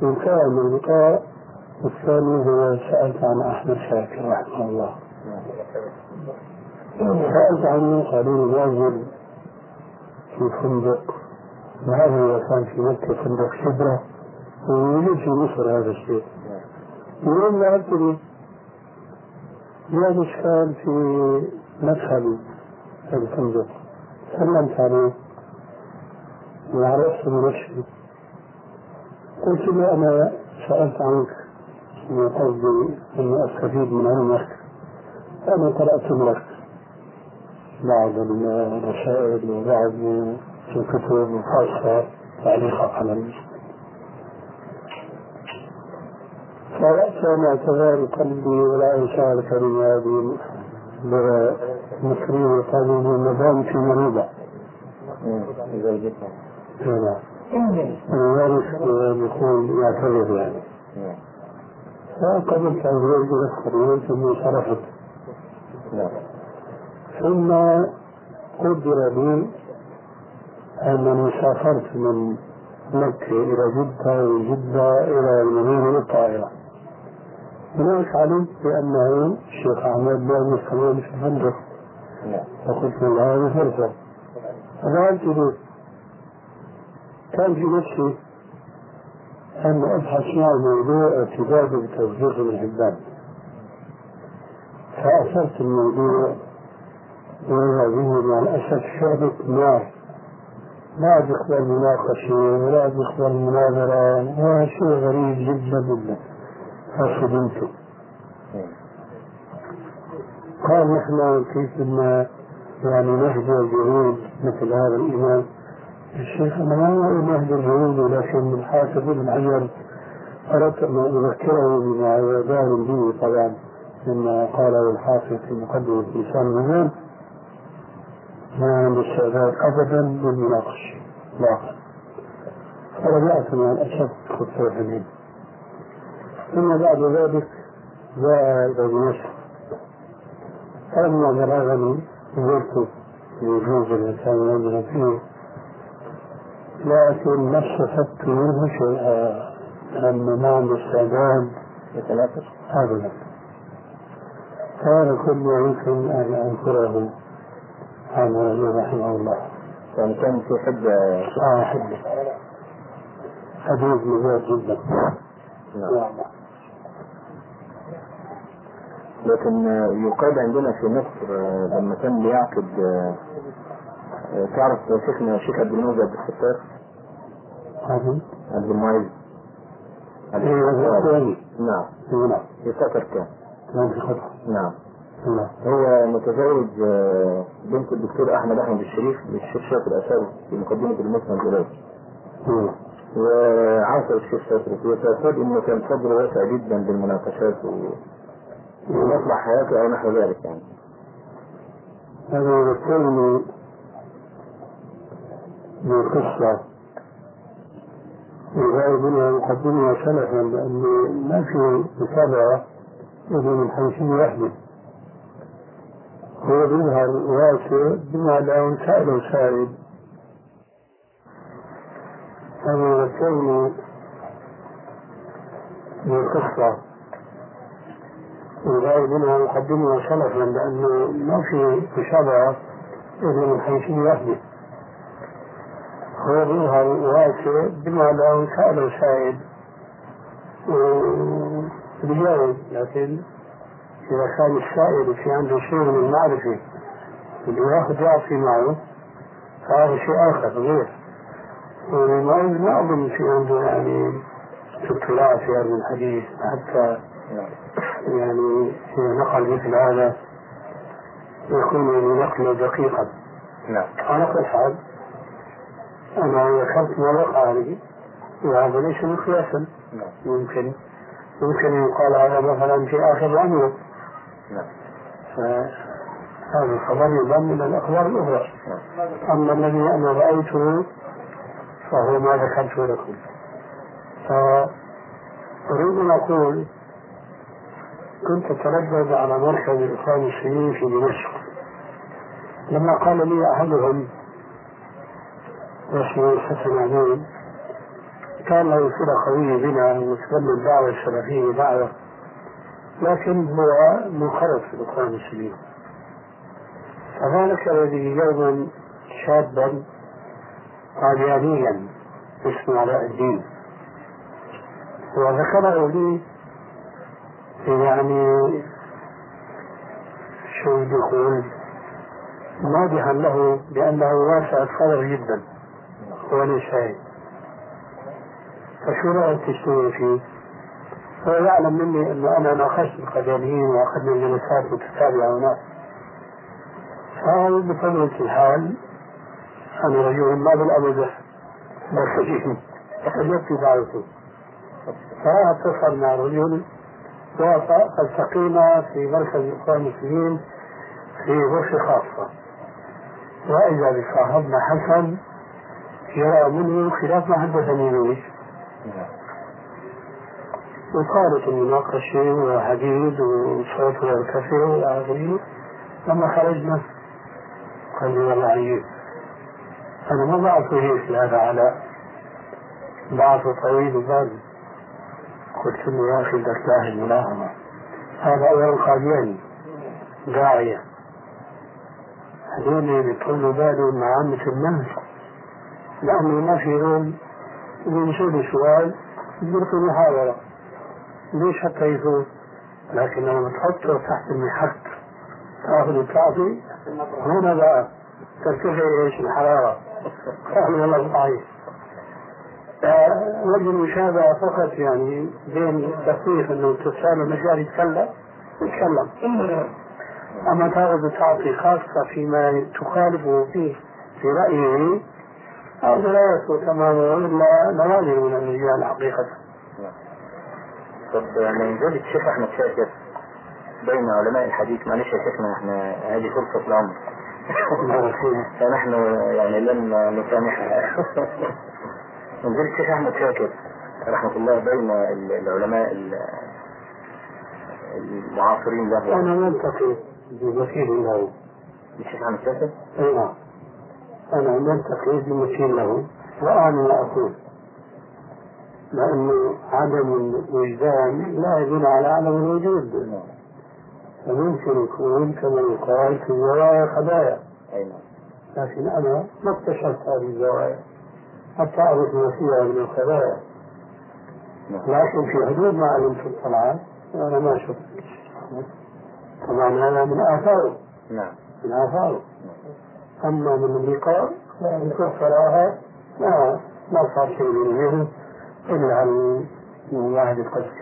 وانتهى من اللقاء والثاني هو سألت عن أحمد شاكر رحمه الله. سألت عنه قالوا لي نازل في فندق وهذا كان في مكة فندق شبرة ويوجد في مصر هذا الشيء. يوم ذهبت لا إشكال في مدخل الفندق. سلمت عليه وعرفت بنفسي قلت له أنا سألت عنك من قصدي أني أستفيد من علمك. أنا قرأت لك بعض الرسائل وبعض الكتب الخاصة تعليقا على المسلم فرأت أن اعتذار قلبي ولا أنسى الكلمة هذه اللغة المصرية قالوا المدام في مريضة. نعم ولذلك يكون يعتذر يعني. فقبلت الزوج الأخر ثم انصرفت ثم قدر لي أنني سافرت من مكة إلى جدة ومن جدة إلى المدينة بالطائرة هناك علمت بأنه الشيخ أحمد بن كمان في الفندق فقلت له هذه فرصة فذهبت إليه كان في نفسي أن أبحث مع موضوع ارتباط بتصديق ابن حبان. فأثرت الموضوع وهذه مع الأسف شعبة نار لا تقبل مناقشة ولا تقبل مناظرة هذا شيء غريب جدا جدا. فصدمت قال نحن كيف بدنا يعني نهجر جهود مثل هذا الإمام. الشيخ أنا ما أريد نهجر جهود ولكن الحافظ ابن حجر أردت أن أذكره بما دار به طبعا مما قاله الحافظ في مقدمة لسان الميزان ما عندي استعداد أبدا للمناقشة إطلاقا فرجعت مع الأسف خطوة منه ثم بعد ذلك جاء إلى دمشق فلما بلغني زرت وجوز الإنسان الذي فيه لكن ما استفدت منه شيئا ما عنده استعداد يتنافس أبدا. كان كل يمكن أن أنكره عنه رحمه الله. يعني كان في حجة آه حبه حديث مميز جدا. نعم. نعم لكن يقال عندنا في مصر آه، لما كان بيعقد آه، آه، تعرف شيخنا الشيخ عبد المعز عبد الستار عبد المعز. الثاني. نعم. نعم. في قطر كان. في نعم. نعم. هو متزوج بنت الدكتور أحمد أحمد الشريف الشيخ شاكر الاشار في مقدمة المسلم الجلال نعم. وعاصر الشيخ شاكر وتأكد إنه كان صدره واسع جدا بالمناقشات و- ومصلح حياته أو نحو ذلك يعني. هذا يذكرني بقصة الغاية منها مقدمها سلفا لأن ما في متابعة إلا من حيثية واحدة هو بيظهر واسع بما لا سائل سائل. هذا يذكرني بقصة الغاية منها مقدمها سلفا لأنه ما في مشابهة إلا من حيثية واحدة هو بيظهر واسع بما لا سائل سائل بيجاوب لكن إذا كان السائل في عنده شيء من المعرفة اللي ياخذ يعطي معه فهذا شيء آخر غير. والمعوذ ما أظن في عنده يعني اطلاع في هذا الحديث حتى يعني إذا نقل مثل هذا يكون نقله دقيقا. نعم. على كل حال أنا ذكرت ما وقع لي وهذا ليس مقياسا. نعم. ممكن ممكن يقال هذا مثلا في آخر الأمر. نعم. فهذا الخبر يضم إلى الأخبار الأخرى. أما الذي أنا رأيته فهو ما ذكرته لكم. فأريد أن أقول كنت أتردد على مركز الإخوان المسلمين في دمشق. لما قال لي أحدهم واسمه الحسن عمود كان له صلة قوية بنا مستقبل الدعوة السلفية دعوة لكن هو منخرط في الإخوان المسلمين فذلك الذي يوما شابا قاديانيا اسمه علاء الدين. وذكره لي يعني شو بدي يقول مادحا له بأنه واسع الصدر جدا ليس هيك فشو رأيك تشتغل فيه؟ هو يعلم مني أنه أنا ناقشت القدميين وأخذنا جلسات متتابعة هناك. فهو بطبيعه الحال أنا رجل ما بالابد بخجل فجدت دعوته فأتصل مع رجل فالتقينا في مركز الاخوان المسلمين في غرفة خاصة. واذا بصاحبنا حسن يرى منه خلاف ما حدثني به وصارت المناقشة وحديد وصوت يرتفع وإلى آخره لما خرجنا قال لي والله عيب أنا ما بعرفه هيك هذا علاء بعرفه طويل وبال قلت له يا أخي بدك تاهي الملاحظة هذا أول قادياني داعية هذول بيطولوا بالهم مع عامة الناس لأنه ما في يوم بيسألوا سؤال بيلقي محاورة ليش حتى يفوت لكن لما تحطه تحت المحك. تأخذ وتعطي هنا بقى. ترتفع إيش؟ الحرارة. قال والله صحيح وجه المشابهة فقط يعني بين التخفيف إنه تسأل المجال يتكلم يتكلم. أما تأخذ وتعطي خاصة فيما تخالفه فيه في رأيه هذا لا يسوى تماما الا نوادر من الرجال حقيقة. طب منزل الشيخ أحمد شاكر بين علماء الحديث معلش يا شيخنا إحنا هذه فرصة العمر فنحن يعني لن نسامحها. منزل الشيخ أحمد شاكر؟ رحمة الله بين ال- العلماء ال- المعاصرين له. أنا ملتقي بمثيل له. الشيخ أحمد شاكر؟ أي نعم. أنا ملتقي بمثيل له. وأنا لا أقول. لأنه عدم الوجدان لا يدل على عدم الوجود. فممكن يكون كما يقال في الزوايا خبايا أي نعم. لكن أنا ما اكتشفت هذه الزوايا. حتى أعرف ما فيها من الخبايا. لكن في حدود ما علمت الصلاة أنا ما شفت. طبعا هذا من آثاره. نعم. من آثاره. أما من الوقار يعني كفرها ما ما صار شيء منه إلا عن من واحد القدس.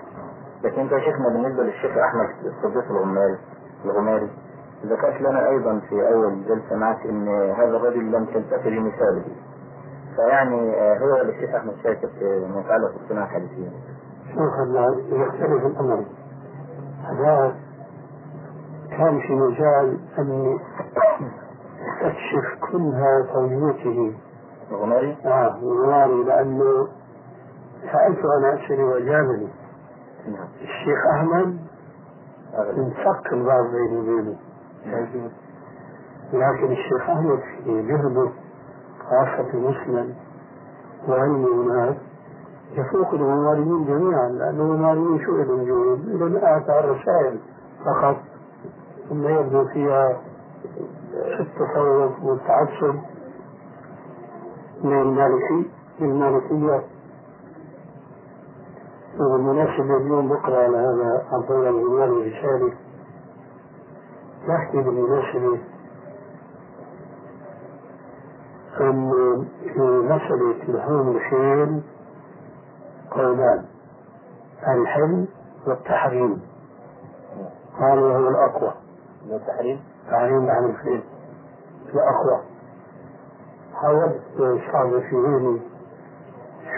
لكن أنت يا شيخنا بالنسبة للشيخ أحمد الصديق الغماري الغماري ذكرت لنا أيضا في أول جلسة معك إن هذا الرجل لم تلتفت لمثاله فيعني آه، هو الشيخ احمد شاكر في مسألة الصناعة الحديثية. شوف هذا يختلف الأمر. هذا كان في مجال أن يستكشف كنها قوميته الغماري آه الغماري لأنه سألت عن أسئلة وأجابني نعم. الشيخ أغلب. انفك الباب بيني وبينه. لكن الشيخ أحمد في جهده خاصة مسلم وعلمه هناك يفوق الغماريين جميعا لأن الغماريين شو لهم جهود؟ لهم آثار رسائل فقط ثم يبدو فيها التصوف والتعصب من المالكي المالكية وبالمناسبة اليوم بقرأ على هذا عن طول الغماري رسالة يحكي بالمناسبة أن في مسألة لحوم الخيل قولان. الحل والتحريم. هذا هو الأقوى. التحريم تعليم عن الخيل الأقوى. حاولت صعب في ذهني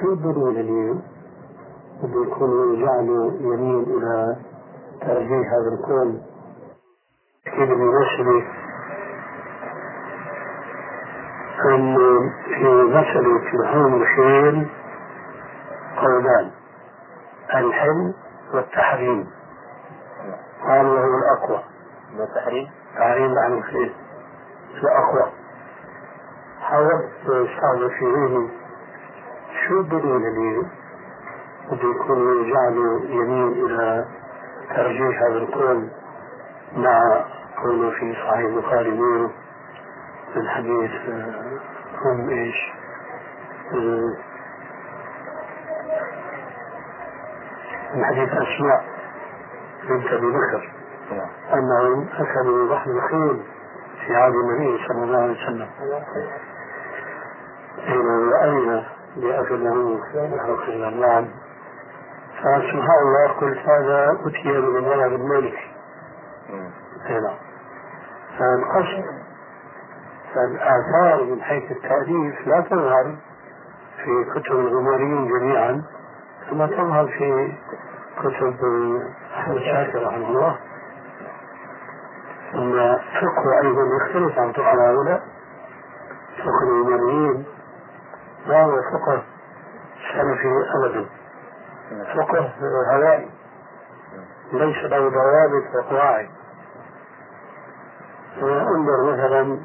شو الدليل اليوم؟ بده يكون جعله يميل إلى ترجيح هذا الكون. كيف بالمناسبة أن في مسألة لحوم الخيل قولان الحل والتحريم. هذا هو الأقوى. التحريم؟ تعليم عن الخيل الأقوى. حاولت صعب في ذهني شو الدليل اللي بده يكون جعله يميل إلى ترجيح هذا الكون مع قوله في صحيح البخاري مين من حديث آه، هم إيش؟ آه، من حديث أسماء بنت أبي بكر. نعم. أنهم أكلوا لحم الخيل في عهد النبي صلى الله عليه وسلم. حين رأينا بأكله خلق الله فسبحان الله قلت هذا أتي من المذهب المالكي مم. هنا فالقصد فالآثار من حيث التأليف لا تظهر في كتب الغماريين جميعا كما تظهر في كتب أحمد شاكر رحمه الله. ثم فقه أيضا يختلف عن فقه هؤلاء فقه الغماريين ما هو فقه سلفي أبدا. فقه هوائي ليس له ضوابط وقواعد. أنظر مثلا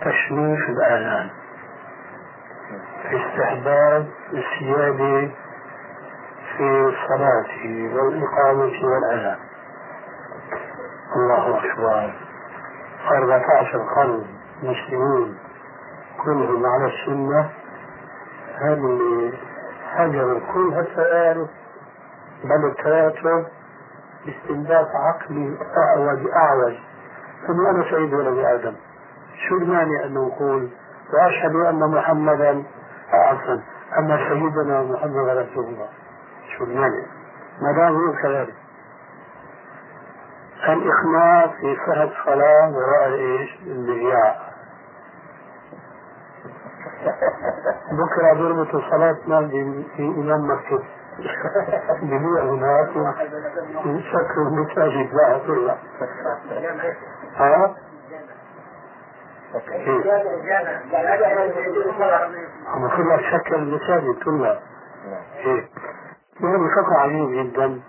تشميش الآذان استحباب السيادة في الصلاة والإقامة والأذان الله أكبر. 14 قرن مسلمين كلهم على السنة. هجر الكل حتى يعرف بل التواتر باستنباط عقلي أعوج أعوج. ثم أنا سيد ولد آدم. شو المانع أن نقول وأشهد أن محمدا عفوا أن سيدنا محمد رسول الله. شو المانع ما دام هو كذلك. الإخلاص في صحة الصلاة وراء إيش؟ المذياع بكرة بيربطوا صلاتنا ب- في إمام مسجد. بيبيع هناك. ويسكروا المساجد بقى كلها ها؟ هم كلها تشكل المساجد كلها وهذا خطأ عجيب جدا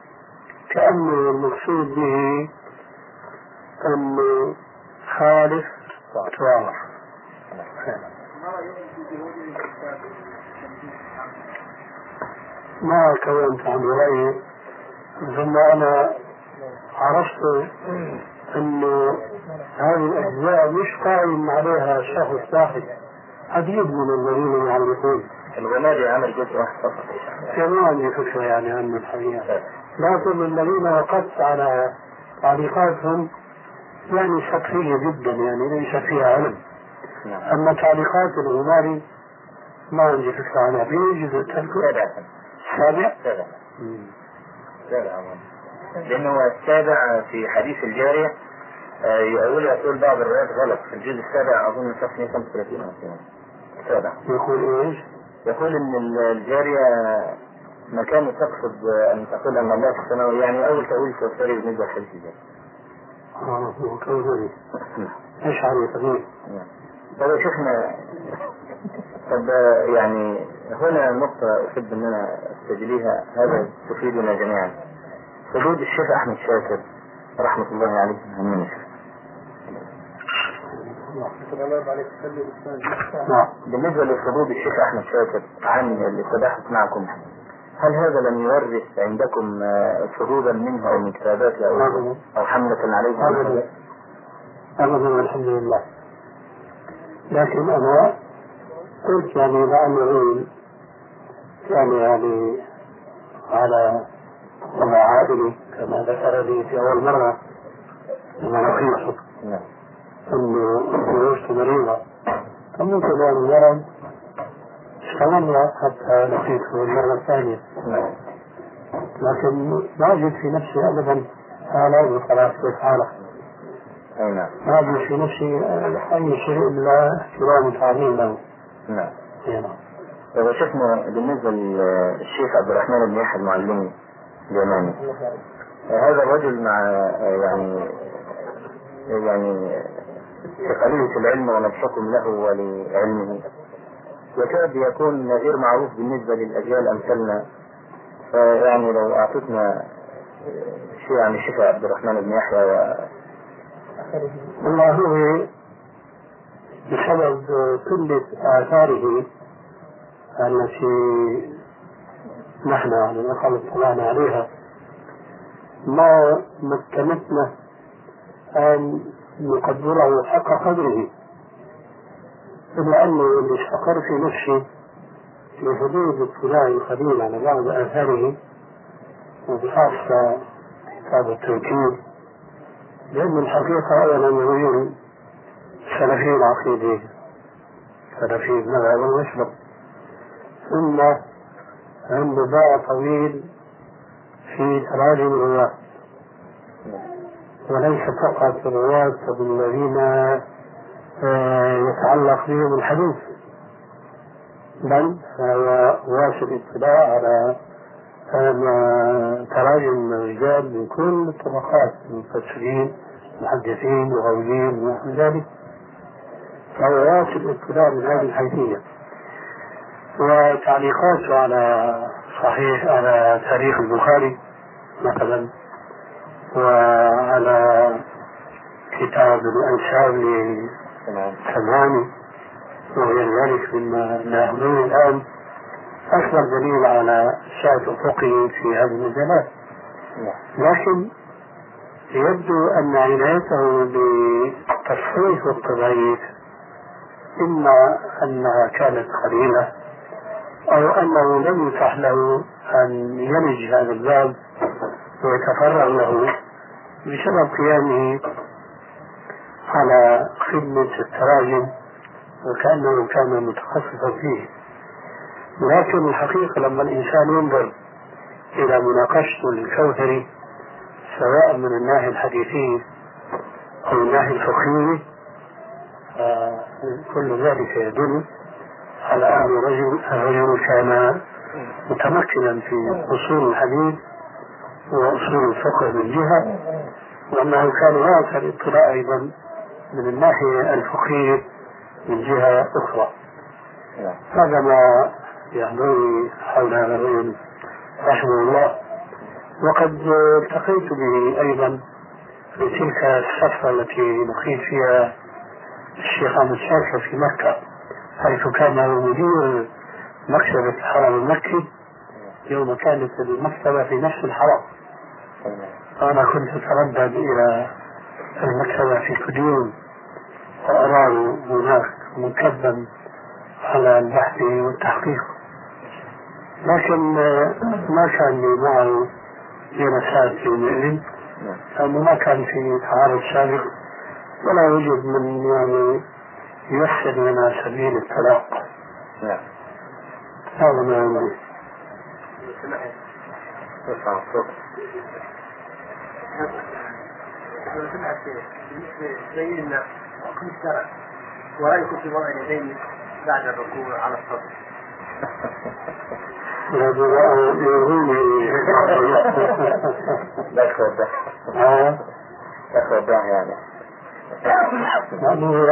كأنه المقصود به أنه خالف واضح ما كونت عن رأيي ثم أنا عرفت أنه هذه الأجزاء مش قائم عليها شخص واحد. عديد من الذين يعلقون الغمادي عمل جزء واحد فقط. ما عندي فكرة يعني عنه الحقيقة. لكن الذين وقفت على تعليقاتهم يعني سطحية جدا يعني ليس فيها علم. نعم. أما تعليقات الغماري ما عندي فكرة عنها في جزء تذكر سابع؟ سابع سابع لأنه السابع في حديث الجارية يقول يقول بعض الروايات غلط. في الجزء السابع أظن صفحة 135 مثلا السابع. يقول إيش؟ يقول إن ال- الجارية مكان تقصد أن تقول أن الله في السماء يعني أول تأويل توفيري بالنسبة لحديث الجارية آه هو كوزري إيش عليه طبيب؟ طب شفنا طب يعني هنا نقطة أحب أن أنا أستجليها هذا تفيدنا جميعا. حدود الشيخ أحمد شاكر رحمة الله عليه. شيخ. نعم. بالنسبة لحدود الشيخ أحمد شاكر عن التباحث معكم هل هذا لم يورث عندكم آه، شذوذا منه أو من كتاباته أو. أو حملة عليه أبدا. أبدا والحمد لله لكن أنا قلت يعني لعله كان يعني على وضع عائلي كما ذكر لي في أول مرة لما نصيحه نعم. أنه زوجته مريضة فممكن يعني المرض استمر حتى لقيته المرة الثانية. نعم لكن ما أجد في نفسي أبدا حالة خلاص كيف حالك نعم. ما أجد في نفسي أي شيء إلا احترام وتعظيم له. نعم. إي نعم. طب شفنا بالنسبة للشيخ عبد الرحمن بن يحيى المعلمي اليماني. هذا الرجل مع يعني يعني في العلم ونبشكم له ولعلمه. يكاد يكون غير معروف بالنسبة للأجيال أمثالنا. فيعني لو أعطتنا شيء عن الشيخ عبد الرحمن بن يحيى و... والله هو بسبب قلة آثاره التي نحن على الأقل اطلعنا عليها ما مكنتنا أن نقدره حق قدره. إلا أنه اللي استقر في نفسي في حدود اطلاعي القليل على بعض آثاره وبخاصة كتاب التوكيد لأن الحقيقة أولا يقول سلفي العقيدة سلفي المذهب المسلم. ثم عنده باع طويل في تراجم الرواة وليس فقط الرواة الذين آه، يتعلق بهم الحديث بل هو واسع اطلاع على تراجم الرجال من كل الطبقات المفسرين محدثين لغويين ونحو ذلك. فهو واسع الاطلاع من هذه الحيثية. وتعليقاته على صحيح على تاريخ البخاري مثلا وعلى كتاب الأنساب لسمعاني وغير ذلك مما نأخذه الآن. أكبر دليل على سعة أفقه في هذه المجالات. لكن يبدو أن عنايته بتصحيح التضعيف إما أنها كانت قليلة أو أنه لم يتح له أن يلج هذا الباب ويتفرغ له بسبب قيامه على خدمة التراجم وكأنه كان متخصصا فيه. لكن الحقيقة لما الإنسان ينظر إلى مناقشته للكوثري سواء من الناحية الحديثية أو الناحية الفقهية كل ذلك يدل على أن الرجل كان متمكنا في أصول الحديث وأصول الفقه من جهة وأنه كان واسع الاطلاع أيضا من الناحية الفقهية من جهة أخرى. هذا ما يحضرني حول هذا الرجل رحمه الله. وقد التقيت به أيضا في تلك الفترة التي لقيت فيها الشيخ أحمد شاكر في مكة حيث كان مدير مكتبة الحرم المكي. يوم كانت المكتبة في نفس الحرم. أنا كنت أتردد إلى المكتبة في كديون وأراه هناك مكبا على البحث والتحقيق. لكن ما كان لي معه يومئذ نعم لأنه ما كان في تعارض سابق ولا يوجد من يعني يوفر لنا سبيل التلاقى نعم هذا ما عندي الصوت لو سمعت بالنسبة تبين لنا حكم الشرع ورأيكم في وضع اليدين بعد الركوع على الصدر بقى يهوني لا آه. لا تودع يعني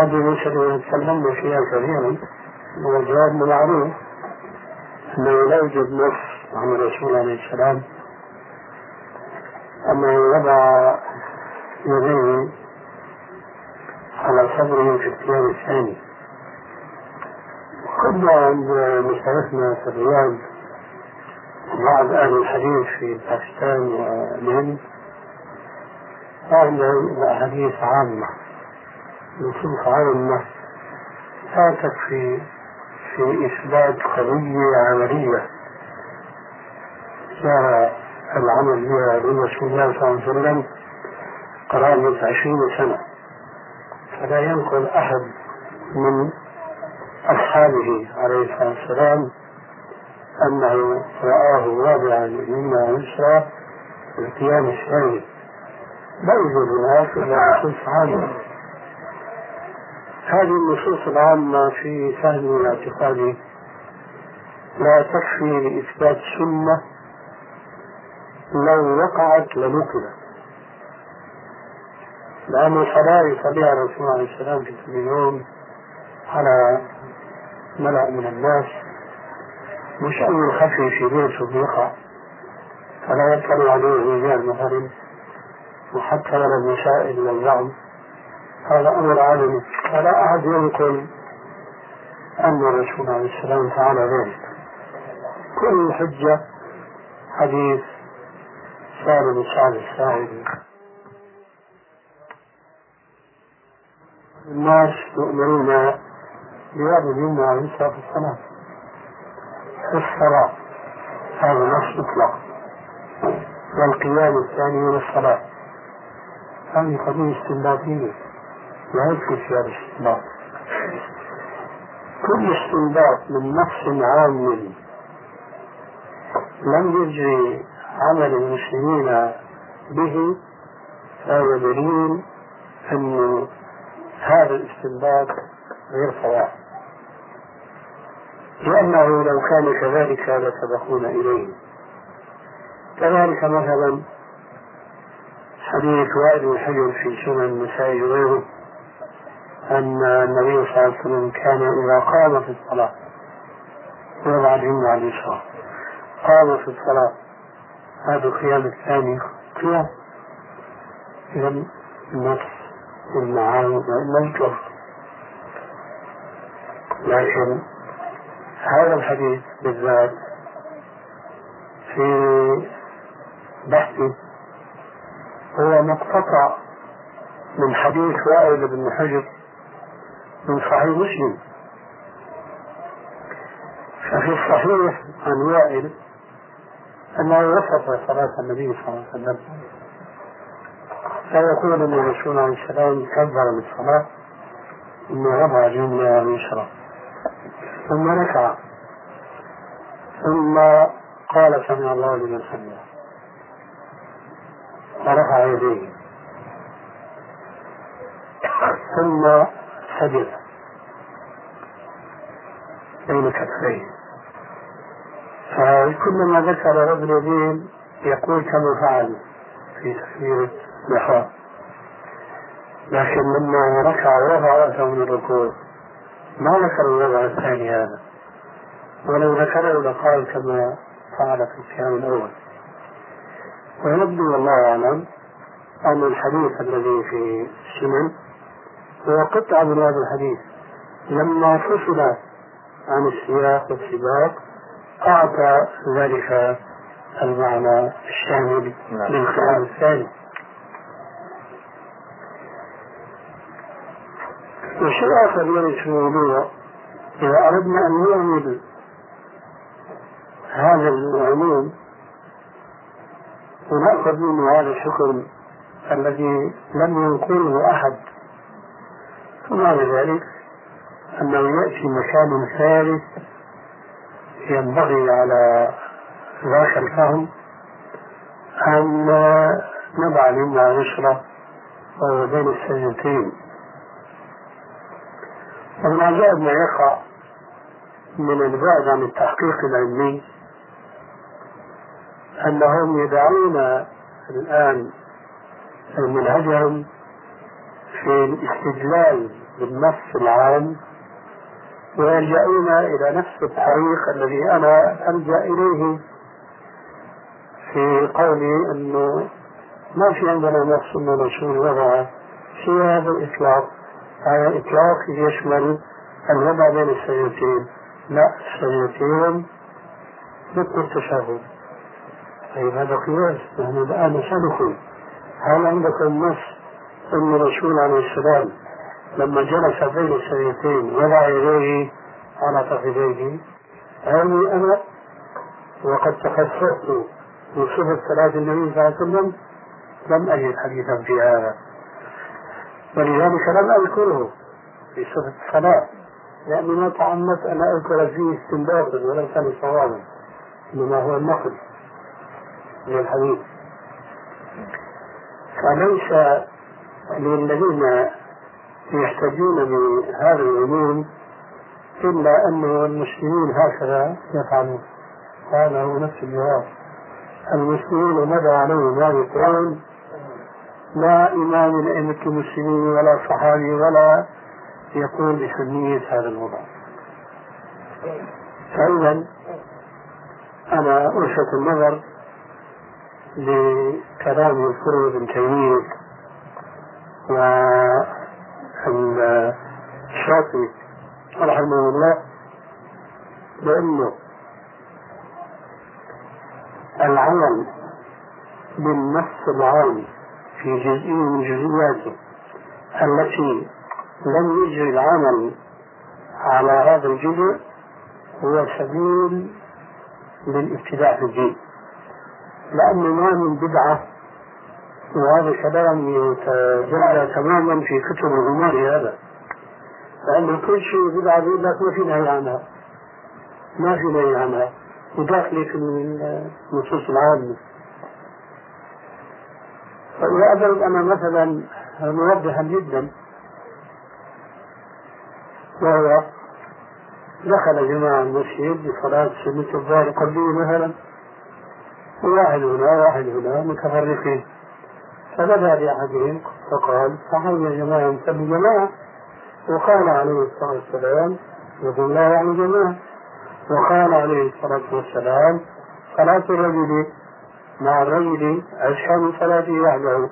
هذه مسألة تكلمنا فيها كثيرا وجوابنا معروف أنه لا يوجد نص عن الرسول عليه السلام أنه وضع يديه على صدره في الثياب الثاني. كنا عند مشايخنا في الرياض بعض أهل الحديث في باكستان والهند عندهم أحاديث عامة نصوص عامة لا تكفي في إثبات قضية عملية. العمل بها لرسول الله صلى الله عليه وسلم قرابة عشرين سنة. فلا ينقل أحد من أصحابه عليه الصلاة والسلام أنه رآه واضعا اليمنى واليسرى في القيام الثاني لا يوجد هناك إلا نصوص عامة هذه النصوص العامة في فهم الاعتقاد لا تكفي لإثبات سنة لو وقعت لنقلت. لأن صلاة يصليها الرسول عليه السلام في كل يوم على ملأ من الناس مش أمر خفي في بيته بيقع فلا يطلع عليه رجال مثلا وحتى ولا النساء إلا الزعم هذا أمر عالمي فلا أحد ينقل أن الرسول عليه السلام فعل ذلك. كل حجة حديث سالم سعد الساعدي الناس يؤمنون بهذا اليوم واليسرى في الصلاة في الصلاة. هذا نص مطلق. والقيام الثاني من الصلاة. هذه قضية استنباطية لا يدخل فيها الاستنباط؟ كل استنباط من نص عام لم يجري عمل المسلمين به فهو دليل أن هذا الاستنباط غير صواب. لأنه لو كان كذلك لسبقونا إليه. كذلك مثلا حديث وائل بن حجر في سنن النسائي وغيره أن النبي صلى الله عليه وسلم كان إذا قام في الصلاة وضع اليمنى على اليسرى قام في الصلاة هذا القيام الثاني قيام إذا النص والمعاني وإلا يطلق لكن هذا الحديث بالذات في بحثي هو مقتطع من حديث وائل بن حجر من صحيح مسلم. ففي الصحيح عن وائل أنه وصف صلاة النبي صلى الله عليه وسلم فيقول أن الرسول عليه السلام كبر بالصلاة ثم رفع اليمنى واليسرى ثم ركع. ثم قال سمع الله لمن حمده. ورفع يديه. ثم سجد. بين كتفيه فكلما ذكر رب اليدين يقول كما فعل في تفسير الإحرام لكن لما ركع ورفع رأسه من الركوع ما ذكر الوضع الثاني هذا. ولو ذكره لقال كما فعل في القيام الأول. ويبدو والله أعلم أن الحديث الذي في السنن هو قطعة من هذا الحديث. لما فصل عن السياق والسباق أعطى ذلك المعنى الشامل نعم. للكلام الثاني وشيء آخر يرد في الموضوع إذا أردنا أن نعمل هذا العموم ونأخذ منه هذا الحكم الذي لم ينقله أحد ثم ذلك أنه يأتي مكان ثالث ينبغي على ذاك الفهم أن نضع منا وهو بين السجنتين والعجائب ما يقع من البعد عن التحقيق العلمي أنهم يدعون الآن منهجهم في الاستدلال بالنص العام ويلجؤون إلى نفس الطريق الذي أنا ألجأ إليه. في قولي أنه ما في عندنا نص من الرسول وضع في هذا الإطلاق. هذا الإطلاق يشمل الوضع بين السجنتين لا السجنتين ضد التشابه طيب هذا قياس نحن الآن نسألكم هل عندكم نص أن الرسول عليه السلام لما جلس بين السريتين وضع يديه على فخذيه هذه أنا وقد تخصصت من صفة صلاة النبي صلى الله عليه وسلم لم أجد حديثا في هذا ولذلك لم أذكره في صفة الصلاة لأني ما تعمدت أن أذكر فيه استنباطا وليس لصوابا إنما هو النقل من الحديث فليس للذين يحتجون بهذا العموم إلا أنه المسلمين هكذا يفعلون. هذا هو نفس الجواب. المسلمون مدى عليهم؟ هذه القرآن لا إمام من أئمة المسلمين ولا صحابي ولا يقول بسنية هذا الوضع. فإذا أنا ألفت النظر لكلام الفروض بن تيمية والشاطبي رحمه الله. بأنه العمل بالنص العام في جزئية من جزئياته التي لم يجري العمل على هذا الجزء هو سبيل للابتداع في الدين. لأنه ما من بدعة وهذا كلام يتجلى تماما في كتب الغمار هذا. لأن كل شيء بدعة بيقول لك ما في نهي عنها. ما في نهي عنها. وداخلة في النصوص العامة فإذا أضرب أنا مثلا موضحا جدا وهو دخل جماعة المسجد لصلاة سنة الظهر قبليه مثلا وواحد هنا واحد هنا متفرقين. فبدأ لأحدهم فقال تعالوا يا جماعة نسمي جماعة؟ وقال عليه الصلاة والسلام يقول لا يعني جماعة. وقال عليه الصلاة والسلام صلاة الرجل مع الرجل أشهى من صلاته وحده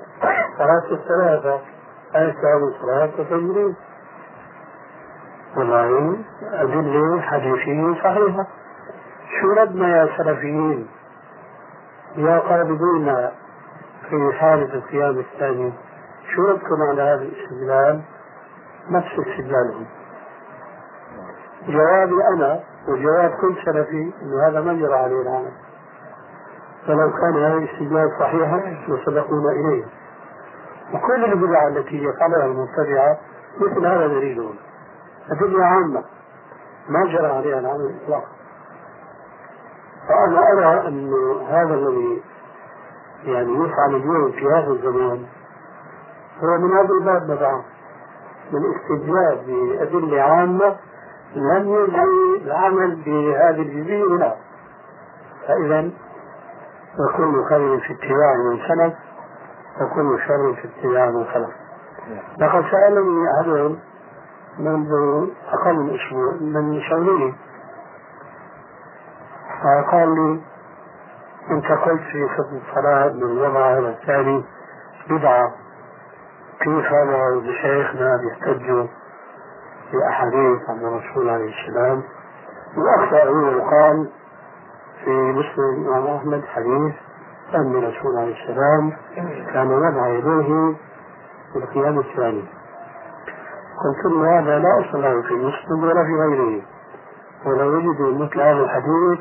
صلاة الثلاثة أشهى من صلاة الفجرين والله أدلة حديثية صحيحة. شو ردنا يا سلفيين؟ يا قابضين في حالة القيام الثاني. شو ردكم على هذا الاستدلال؟ نفس استدلالهم جوابي أنا وجواب كل سلفي أنه هذا ما جرى عليه العمل فلو كان هذا الاستدلال صحيحا لسبقونا إليه. وكل البدع التي يفعلها المبتدعة مثل هذا دليلهم أدلة عامة. ما جرى عليها العمل إطلاقا. فأنا أرى أن هذا الذي يعني يفعل اليوم في هذا الزمان. هو من هذا الباب مدعاة من استجلاب بأدلة عامة لم يجري العمل بهذه الجزئية. هنا فإذا وكل خير في اتباع من سلف وكل شر في اتباع من خلف لقد سألني أحدهم منذ أقل من أسبوع من شغله فقال لي أنت قلت في خطبة الصلاة من الوضع هذا الثاني بدعة كيف هذا مشايخنا بيحتجوا بأحاديث عن الرسول عليه السلام. وأخطأ يقال في مسلم الإمام أحمد حديث أن الرسول عليه السلام كان يضع يديه في القيام الثاني. قلت له هذا لا أصل في مسلم ولا في غيره. ولو وجدوا مثل هذا الحديث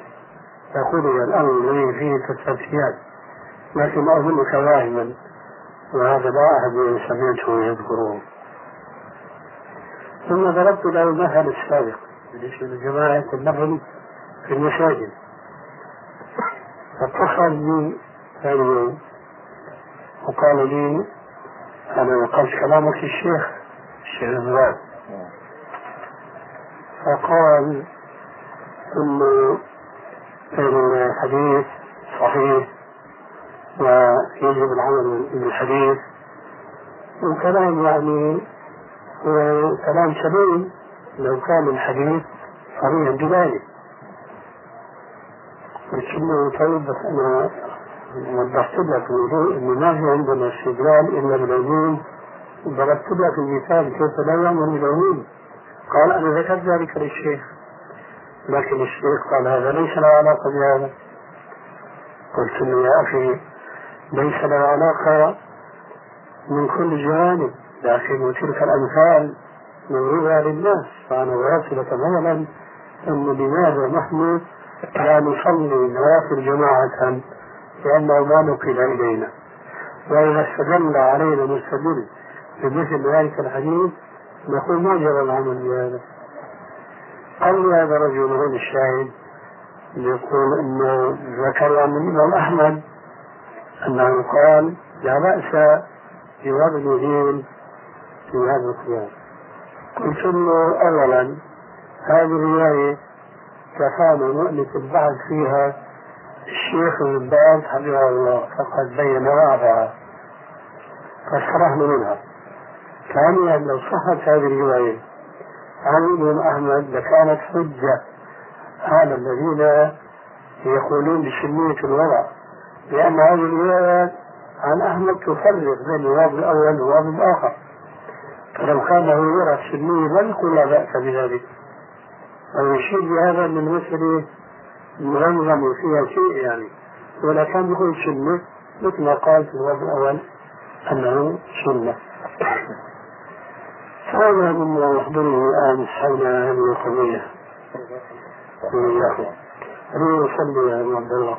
يقول الأمر الذي فيه تسلسيات لكن أظنك واهما وهذا لا أحد سمعته يذكره. ثم ضربت له المثل السابق بالنسبة لجماعة النفل في المساجد. فاتصل بي ثاني وقال لي أنا نقلت كلامك الشيخ الشيخ الغراب فقال إنه الحديث صحيح ويجب العمل بالحديث وكلام يعني كلام سليم لو كان الحديث صريحا بذلك. لكنه طيب بس أنا وضحت لك انه ما في عندنا استدلال إلا بالعموم. ضربت لك المثال كيف لا يامر بالعموم؟ قال أنا ذكرت ذلك للشيخ. لكن الشيخ قال هذا ليس له علاقة بهذا. قلت له يا أخي ليس له علاقة من كل الجوانب لكن تلك الأمثال مضروبه للناس. فأنا واصلة اولا ان لماذا نحن لا نصلي النوافل جماعة لأنه ما نقل إلينا؟ وإذا استدل علينا مستدل بمثل ذلك الحديث نقول ما جرى العمل بهذا؟ قال هذا رجل هو الشاهد يقول إنه ذكر عن الإمام أحمد أنه قال لا بأس بوضع دين في هذا القيام قلت له اولا هذه الرواية كفانا مؤلف البحث فيها الشيخ ابن باز حفظه الله فقد بين بعضها. فشرحنا منها. ثانيا لو صحت هذه الرواية عن الإمام أحمد لكانت حجة على الذين يقولون بسنية الوضع لأن هذه الروايات عن أحمد تفرق بين الوضع الأول والوضع الآخر. فلو كان له يرى السنية لم يكن لا بأس بذلك. ويشير بهذا أن المسألة منظم فيها شيء يعني. ولا كان يقول سنة مثل ما قال في الوضع الأول أنه سنة هذا مما يحضرني الآن حول هذه القضية. وإياكم أنا أصلي يا عبد الله.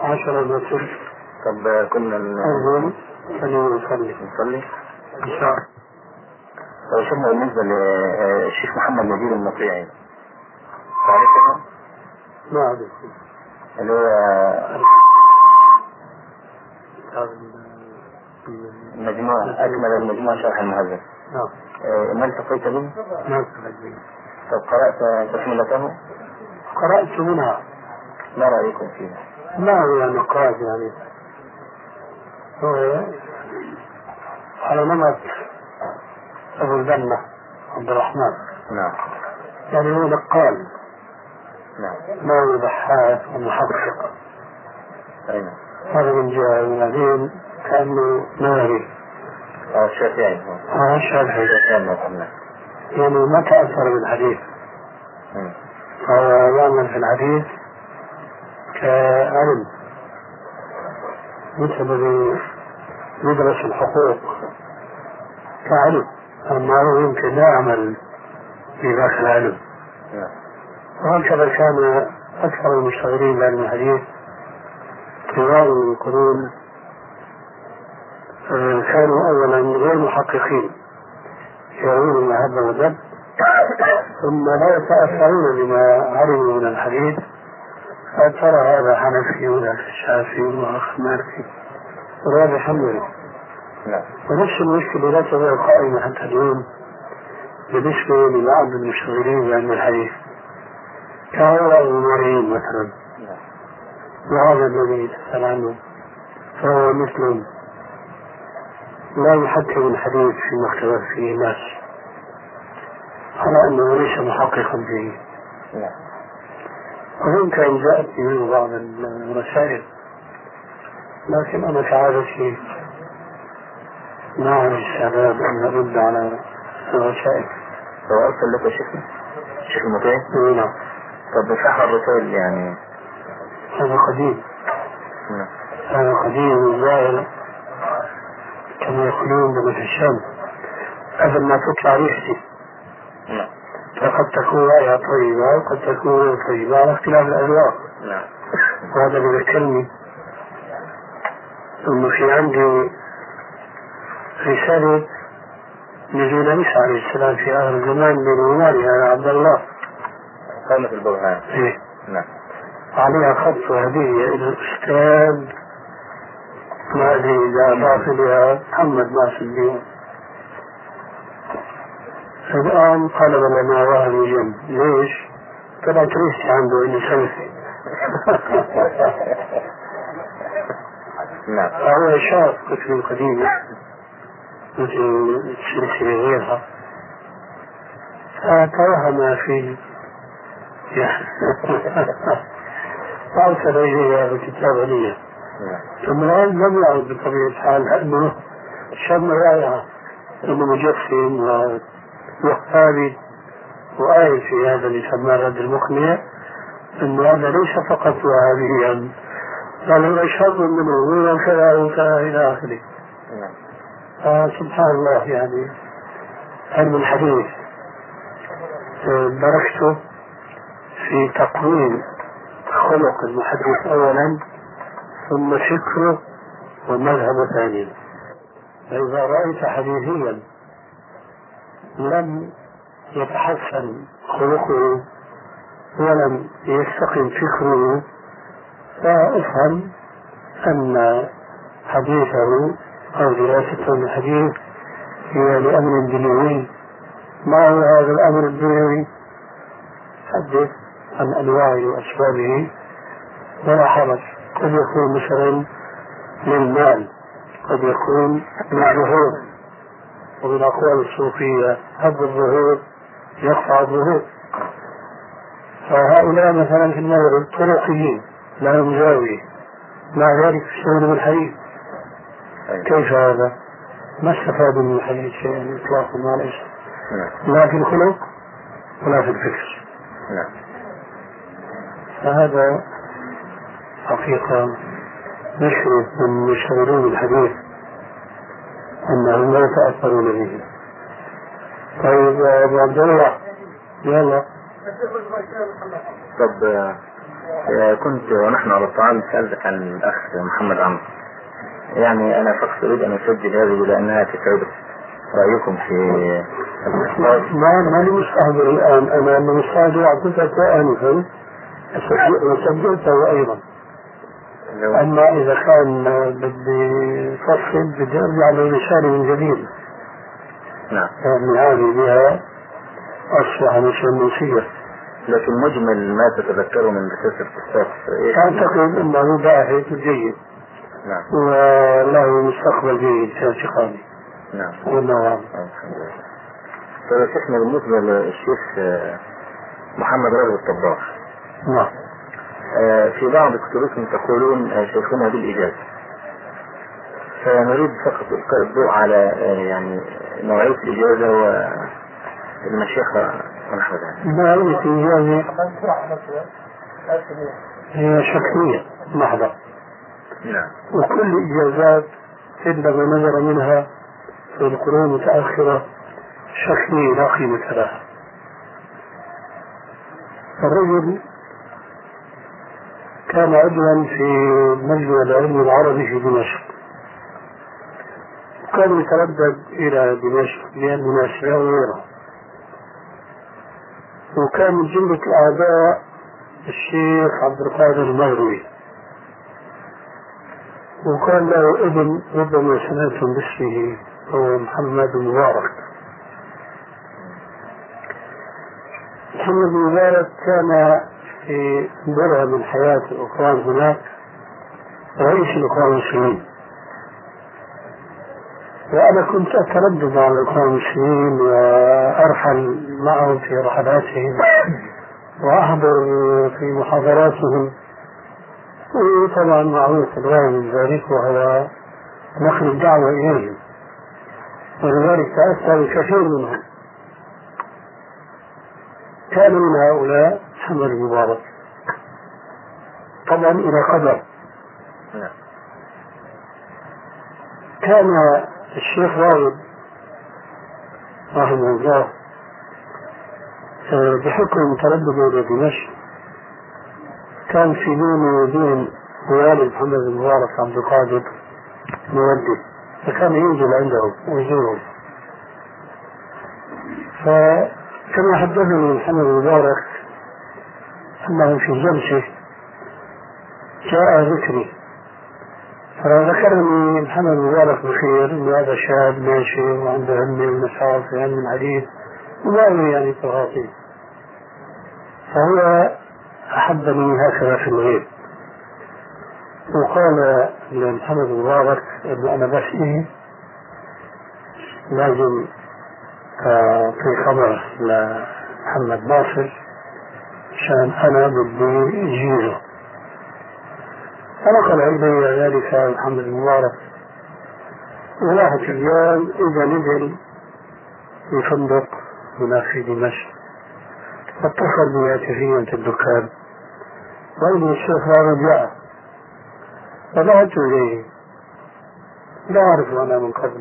عشرة متر طب كنا أذن خلينا نصلي نصلي. إن شاء الله. طب شفنا بالنسبة للشيخ محمد نجيب المطيعي تعرفه ما أدري اللي هو مجموعة أكمل المجموعة شرح المهذب. نعم. آه، ما التقيت به؟ ما أدري طب قرأت تكملته؟ قرأت منها. ما رأيكم فيها؟ ما هو يعني قرأت يعني؟ هو على نمط أبو الجنة عبد الرحمن. نعم. يعني هو نقال. نعم. ما هو بحاث ومحقق أي نعم. هذا من جهة وبعدين كأنه ناري. آه، الشافعي هذا الشافعي يعني ما تأثر بالحديث. فهو يعمل في الحديث كعلم مثل الذي يدرس الحقوق؟ كعلم. أما هو يمكن لا يعمل في ذاك العلم. نعم. وهكذا كان أكثر المشتغلين بعلم الحديث. طوال القرون كانوا أولا غير محققين يرون المحبة والذب ثم لا يتأثرون بما علموا من الحديث. فترى هذا حنفي وذاك الشافعي وآخر مالكي وهذا حنبلي نعم. ونفس المشكلة لا تزال قائمة حتى اليوم بالنسبة لبعض المشتغلين بعلم الحديث كهؤلاء الأموريين مثلا. نعم. وهذا الذي تسأل عنه فهو مثل لا يحكم الحديث فيما اختلف فيه الناس. على أنه ليس محققا فيه نعم. وإن كان جاءت منه بعض الرسائل لكن أنا كعادتي ما عندي استعداد أن أرد على الرسائل. هو أرسل لك شيخنا شيخ المطيع؟ نعم. طب صح الرسائل يعني. هذا قديم. نعم. هذا قديم ظاهر كما يقولون بمثل الشام قبل ما تطلع ريحتي. نعم. فقد تكون رائحة طيبة وقد تكون طيبة على اختلاف الأذواق. نعم. وهذا اللي ذكرني انه في عندي رسالة نزول عيسى عليه السلام في آخر الزمان بعنوانها يا عبد الله. قامة البرهان. إيه. نعم. عليها خط وهدية إلى الأستاذ ما أدري إذا إليها محمد ناصر الدين. الآن طلب لنا وهم جنب ليش؟ طلعت ريشتي عنده إني سلفي نعم. فهو شاف كتب قديمة مثل السلسلة غيرها. فتوهم في فأرسل إليها بكتاب لي ثم الآن لم يعد بطبيعة الحال لأنه شم رائعة أنه مجسم ووهابي وآية في هذا اللي سماه رد المقنع أنه هذا ليس فقط وهابيا بل هو شر منه وكذا وكذا إلى آخره. فسبحان الله يعني علم الحديث. آه، بركته في تقويم خلق المحدث أولا ثم فكره ومذهبه ثانيا فإذا رأيت حديثيا لم يتحسن خلقه ولم يستقم فكره فأفهم أن حديثه أو دراسته للحديث هي لأمر دنيوي. ما هو هذا الأمر الدنيوي؟ حدث عن أنواعه وأسبابه ولا حرج. قد يكون مثلا للمال قد يكون للظهور ومن أقوال الصوفية هب الظهور يقطع الظهور. فهؤلاء مثلا في المغرب طرقيين لهم زاوية مع ذلك يشتغلوا بالحديث. أيوة. كيف هذا؟ ما استفادوا من الحديث شيئا اطلاقا ما ليس نعم. لا في الخلق ولا في الفكر. نعم. فهذا حقيقة نشرف من يشتغلون الحديث أنهم لا يتأثرون به. طيب يا أبو عبد الله يلا. طب آه، كنت ونحن على الطعام سألتك عن الأخ محمد عمرو. يعني أنا فقط أريد أن أسجل هذه لأنها تسعد رأيكم في ما ما لي مستحضر الآن. أنا أنا مستحضر أعطيتك آنفا وسجلته أيضا؟ أما إذا كان بدي فصل بدي أرجع لرسالة من جديد. نعم. يعني هذه بها أصبح مش النسية لكن مجمل ما تتذكره من رسالة إيش؟ أعتقد أنه باحث جيد نعم. وله مستقبل جيد في اعتقادي. نعم. والله. أعلم طيب شيخنا بالنسبة للشيخ آه، محمد رجب الطباخ. نعم. في بعض كتبكم تقولون آه، شيخنا بالإجازة. فنريد فقط إلقاء الضوء على آه، يعني نوعية الإجازة والمشيخة ونحو ذلك نوعية الإجازة هي شكلية محضة. نعم. وكل الإجازات عندما نظر منها في القرون المتأخرة شكلية لا قيمة لها. الرجل كان عضوا في مجمع العلم العربي في دمشق. كان يتردد إلى دمشق لمناسبة وغيرها وكان من جملة الأعداء الشيخ عبد القادر المغربي وكان له ابن ربما سمعتم باسمه هو محمد مبارك. محمد مبارك كان في برهة من حياة الأخوان هناك رئيس الأخوان المسلمين. وأنا كنت أتردد على الإخوان المسلمين وأرحل معهم في رحلاتهم وأحضر في محاضراتهم. وطبعا معروف الغاية من ذلك وهو نقل الدعوة إليهم. ولذلك تأثر الكثير منهم. كان من هؤلاء محمد المبارك. طبعا إلى قدر. نعم. كان الشيخ راغب رحمه الله آه، بحكم تردده إلى دمشق كان في بيني وبين والد محمد المبارك عبد القادر مودي فكان ينزل عندهم ويزورهم فكما حدثني محمد المبارك أنه في جلسة جاء ذكري. فذكرني محمد المبارك بخير انه هذا شاب ماشي وعنده همه ونشاط في علم الحديث وما يعني تفاصيل فهو أحبني هكذا في الغيب. وقال لمحمد المبارك انه أنا بس إيه؟ لازم في خبر لمحمد ناصر. عشان أنا بدي اجيزه فنقل إلي ذلك محمد المبارك وواحد اليوم إذا نزل في فندق هناك في دمشق. اتصل بي الدكان. قال الشيخ هذا جاء. فذهبت إليه. لا أعرف أنا من قبل.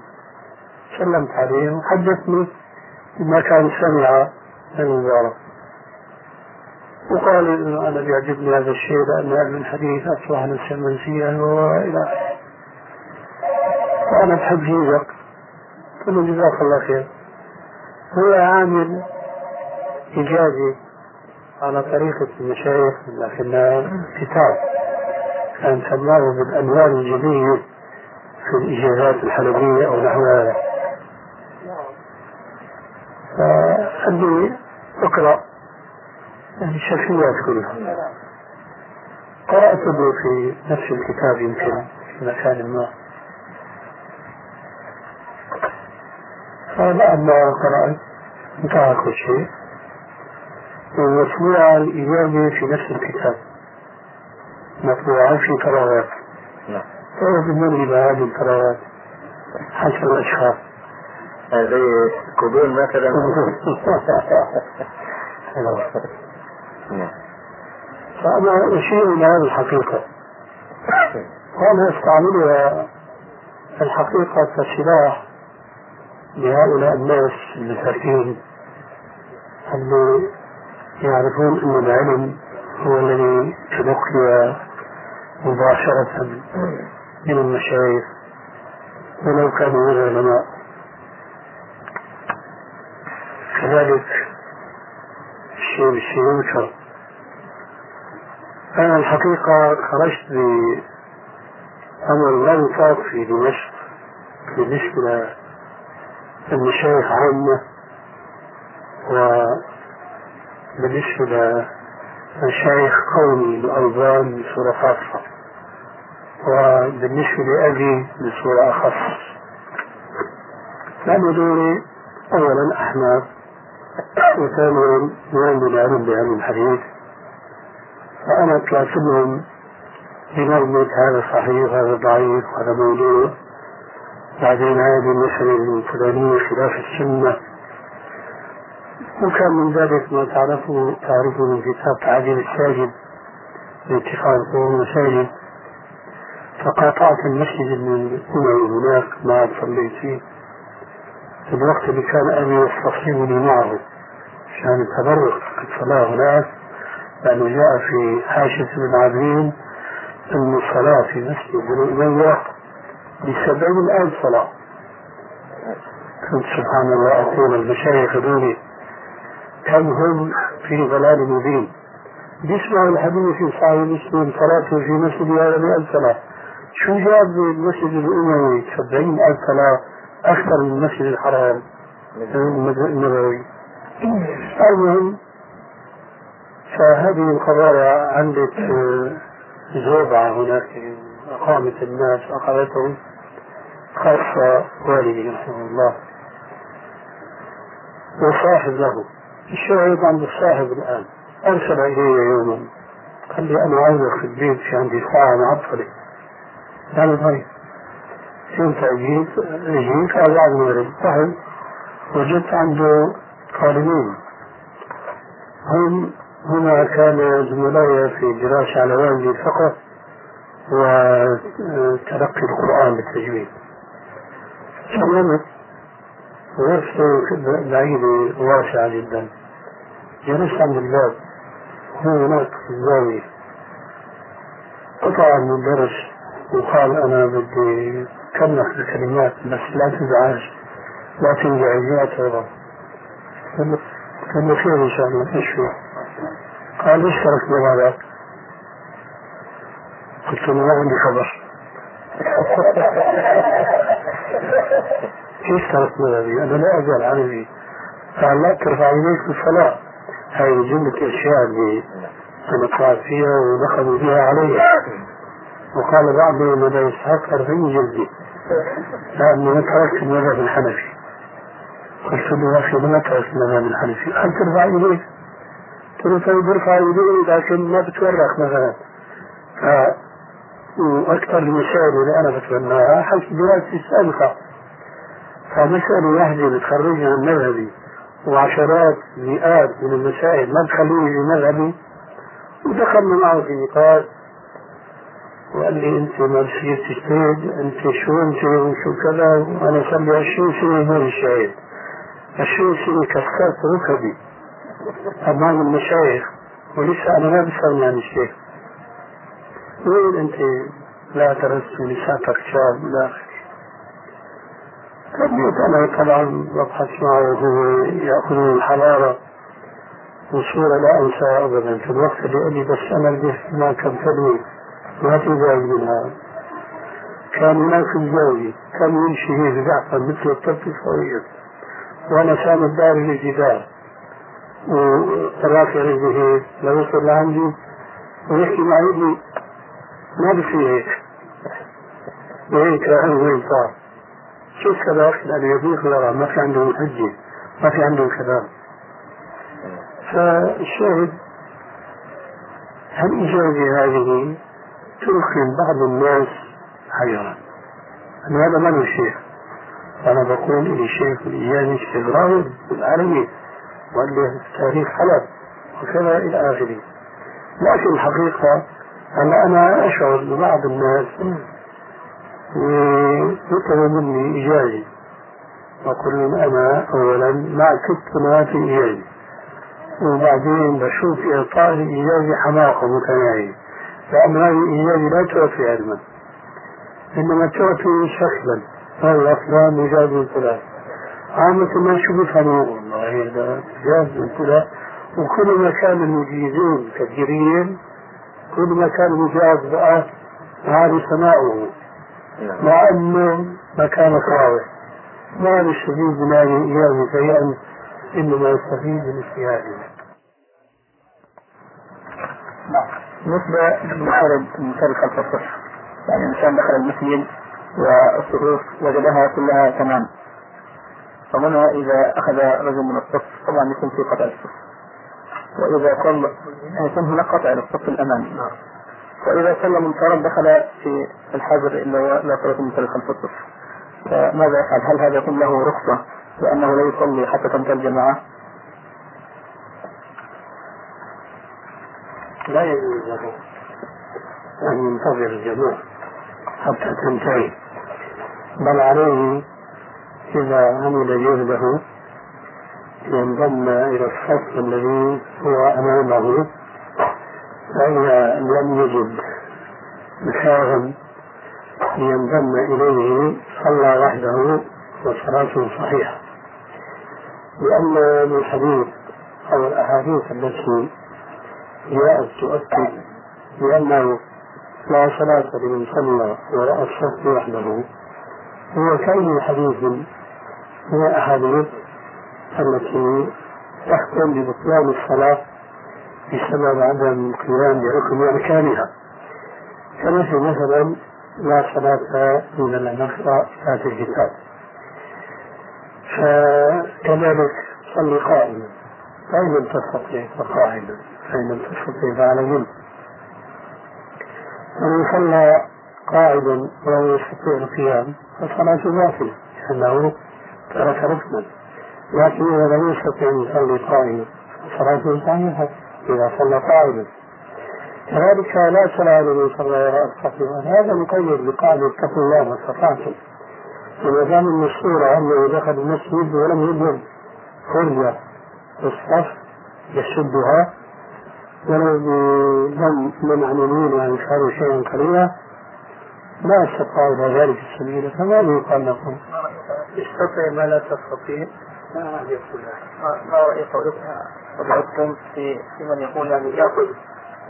سلمت عليه وحدثني بما كان سمع من المبارك. وقال إنه أنا بيعجبني هذا الشيء لأن علم الحديث اصبح نفسا منسيا والى اخره فانا بحب جيزك قلت له جزاك الله خير. هو عامل إيجابي على طريقة المشايخ لكنها كتاب. كان سماه بالأنوار الجدية في الإجازات الحلبية أو نحو هذا. فخلي أقرأ يعني الشركيات كلها قرأت به في نفس الكتاب يمكن في مكان ما. فبعد ما قرأت. انتهى كل شيء. ومطبوعة الإجابة في نفس الكتاب. مطبوعة في نعم. فهو بالنسبة لهذه الكراوات حسب الأشخاص. زي كوبون مثلا؟ نعم. فأنا أشير إلى هذه الحقيقة. وأنا أستعملها الحقيقة كسلاح لهؤلاء الناس المساكين اللي يعرفون أن العلم هو الذي تلقي مباشرة من المشايخ ولو كانوا غير علماء كذلك الشيء بالشيء ينكر أنا الحقيقة خرجت بأمر لا يطاق في دمشق بالنسبة للمشايخ عامة وبالنسبة لمشايخ قومي الألبان بصورة خاصة وبالنسبة لأبي بصورة أخص. لأن دوري أولا أحناف وثانيا يؤمن العلم بعلم الحديث فأنا لهم بنظمة هذا صحيح هذا ضعيف هذا موضوع. بعدين هذه المسألة الفلانية خلاف السنة. وكان من ذلك ما تعرفوا تعرفوا من كتاب تعديل الساجد لاتخاذ قوم المساجد فقاطعت المسجد الأموي هناك ما صليت فيه. في الوقت اللي كان أبي يستصحبني معه عشان التبرك الصلاة هناك لأنه جاء في حاشية بن عابدين أن الصلاة في مسجد بن أمية بسبعين ألف صلاة. كنت سبحان الله أقول المشايخ دوني كم هم في ضلال مبين. بيسمعوا الحديث صحيح مسلم صلاته في مسجد هذا بألف صلاة. شو جاب المسجد الأموي؟ سبعين ألف صلاة. أكثر من المسجد الحرام. النبوي المهم فهذه القضايا عندك زوبعة هناك أقامت الناس أخذتهم خاصة والدي رحمه الله. وصاحب له. الشاهد عند الصاحب الآن. أرسل إلي يوما. قال لي أنا عاوزك في البيت في عندي ساعة معطلة قال طيب. كنت أجيب أجيب قال بعد المغرب طيب وجدت عنده طالبين. هم هنا كان زملائي في دراسة على والدي فقط وتلقي القرآن بالتجويد. سلمت غرفة بعيدة واسعة جدا. جلست عند الباب هو هناك في الزاوية. قطع من الدرس وقال أنا بدي كملك الكلمات بس لا تزعج لا تنزعج لا تغضب قال له خير إن شاء الله إيش هو؟ قال إيش ترك بهذا؟ قلت له ما عندي خبر إيش ترك بهذه؟ أنا لا أزال عربي قال لا ترفع يديك في الصلاة هاي جملة أشياء اللي أنا قاعد فيها ودخلوا بها علي وقال بعضهم مدى اسحاق أربعين جلدي لأني تركت المذهب الحنفي. قلت له يا أخي لما تركت المذهب الحنفي. قال ترفع يديك قلت له طيب ارفع لكن ما بتورق مثلا. وأكثر المسائل اللي أنا بتبناها حيث دراستي السابقة. فمسألة واحدة بتخرجني عن مذهبي وعشرات مئات من المسائل ما تخليني في مذهبي. ودخلنا معه في نقاش وقال لي أنت ما بصير تجتهد أنت شو أنت وشو كذا؟ وأنا صار لي 20 سنة هون الشاهد 20 سنة كسرت ركبي أمام المشايخ. ولسه أنا ما بسمع عن الشيخ. وين أنت؟ لا درست ولساتك شاب إلى اخره تبيت أنا طبعا ببحث معه وهو ياخذ الحراره وصورة لا أنساها ابدا. في الوقت اللي قال لي بس أنا بدي ما كم كلمه ما في زاوية منها كان هناك في الزاوية كان يمشي زعفا مثل الطفل الصغير وأنا ساند داري الجدار ورافع رجلي هيك لو لعندي ويحكي مع ابني ما بصير هيك وهيك راح وين صار شو السبب؟ لأنه يضيق لغة ما في عندهم حجة ما في عندهم كلام فالشاهد الإجازة هذه تدخل بعض الناس حيرا. أنا هذا ما له شيخ. أنا بقول لي شيخ الإجازة شيخ راغب بالعالمية وقال له تاريخ حلب وكذا إلى آخره. لكن الحقيقة أنا أنا أشعر ببعض الناس يطلب مني إجازة أقول لهم أنا أولا ما كنت ما في إجازة وبعدين بشوف إعطاء الإجازة حماقة متناهية. لأن هذه لا تعطي علما إنما تعطي شكلا هذا فلان إجازة من فلان عامة ما شو بفهموا والله هذا إجازة من فلان وكل ما كان المجيزون كثيرين كل ما كان المجاز بقى هذا سماؤه. مع أنه مكان صعب ما يستفيد من هذه شيئا إنما يستفيد من اجتهاده بالنسبة للمشارب المشارب خلف الصف يعني الإنسان دخل المسجد والصفوف وجدها كلها تمام. فهنا إذا أخذ رجل من الصف طبعا يكون في قطع الصف. وإذا صلى يكون هناك قطع للصف الأمامي وإذا صلى منفرد دخل في الحجر إلا لا صلاة المنفرد خلف الصف فماذا يفعل؟ هل هذا يكون له رخصة؟ لأنه لا يصلي حتى تنتهي الجماعة؟ لا يجوز له أن ينتظر الجماعة حتى تنتهي. بل عليه إذا عمل جهده ينضم إلى الصف الذي هو أمامه فإذا لم يجد مكانا لينضم إليه صلى وحده وصلاته صحيحة. لأن الحديث أو الأحاديث التي جاءت تؤكد بأنه لا صلاة لمن صلى وراء الصف وحده. هو كأي حديث من الأحاديث التي تحكم ببطلان الصلاة بسبب عدم القيام بركن أركانها. كمثل مثلا لا صلاة من النقرة ذات الكتاب فكذلك صلي قائما فإن لم تستطع فقاعدا. فإن لم تستطع فعلى جنب ومن صلى قاعدا ولا يستطيع القيام فصلاته باطلة لأنه ترك ركنا. لكن إذا لم يستطع أن يصلي قائما فصلاته صحيحة إذا صلى قائما. كذلك لا صلاة لمن صلى وراء الصف هذا مقيد بقاعدة اتقوا الله ما استطعتم وما دام الصورة أنه دخل المسجد ولم يبلغ خرج الصف يسدها ولو بدم يعني صاروا شيئا قليلا ما استطاعوا إلى ذلك السبيل فماذا يقال لكم؟ استطيع ما لا تستطيع. ما رأي حضرتكم في في من يقول يعني يأخذ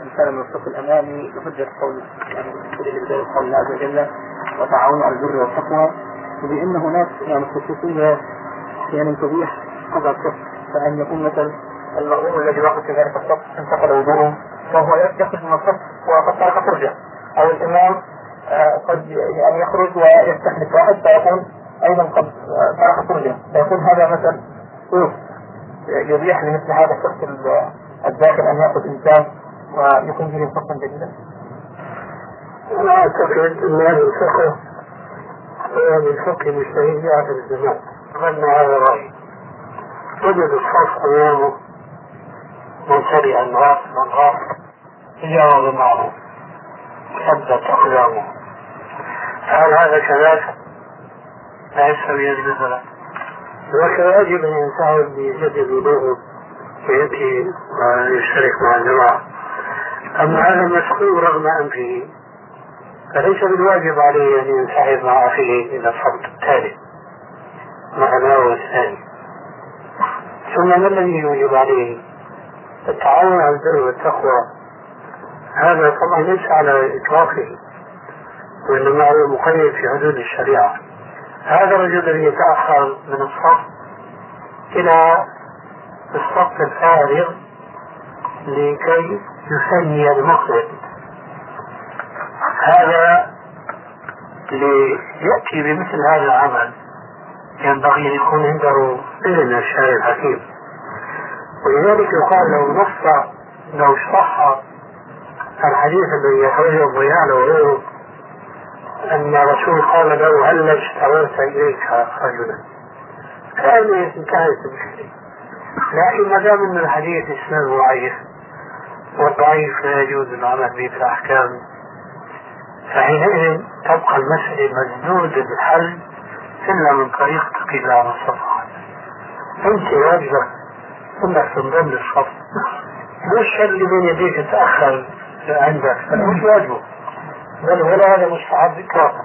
إن كان من الصف الأمامي بحجة قول يعني قول الله عز وجل وتعاونوا على البر والتقوى. وبأن هناك يعني خصوصية يعني تبيح هذا الصف فأن يكون مثلا المأموم الذي وقف في ذلك الصف انتقل وضوءه فهو يخرج من الصف وقد ترك فرجة. أو الإمام آه، قد يعني يخرج ويستحدث. واحد فيكون أيضا قد ترك فرجة. فيكون هذا مثلا يبيح لمثل هذا الشخص الداخل أن يأخذ إنسان ويكون فيه صفا جديدا؟ أنا أعتقد أن هذا الفقه هو من فقه المجتهد في آخر الزمان ظن هذا رأيي وجد الصف أمامه. من سرع الناس من غاف تجاوز معه ثبت أقدامه هل هذا كذلك؟ لا يستوي مثلا وكذا يجب أن ينسحب بيجدد وضوءه ويأتي ويشترك مع الجماعة. أما هذا المسؤول رغم أنفه. فليس بالواجب عليه أن ينسحب مع أخيه إلى الصف التالي. مع الثاني. ثم ما الذي يوجب عليه؟ التعاون على البر والتقوى. هذا طبعا ليس على إطلاقه وإنما هو مقيد في حدود الشريعة. هذا الرجل الذي يتأخر من الصف إلى الصف الفارغ لكي يسمي المقصد. هذا ليأتي بمثل هذا العمل ينبغي أن يكون عنده إذن الشارع الحكيم. ولذلك يقال لو نص لو صح الحديث الذي يخرجه الضياء وغيره أن الرسول قال له هل اشتريت إليك رجلا؟ كأن انتهت المشكلة لكن ما دام أن الحديث إسناده ضعيف والضعيف لا يجوز العمل به في الأحكام فحينئذ تبقى المسألة مسدودة بالحل إلا من طريق تقي الله ما استطاع أنت واجبك أنك تنضم للصف مش اللي بين يديك تأخر عندك مش واجبه. بل ولا هذا مستحب إطلاقا.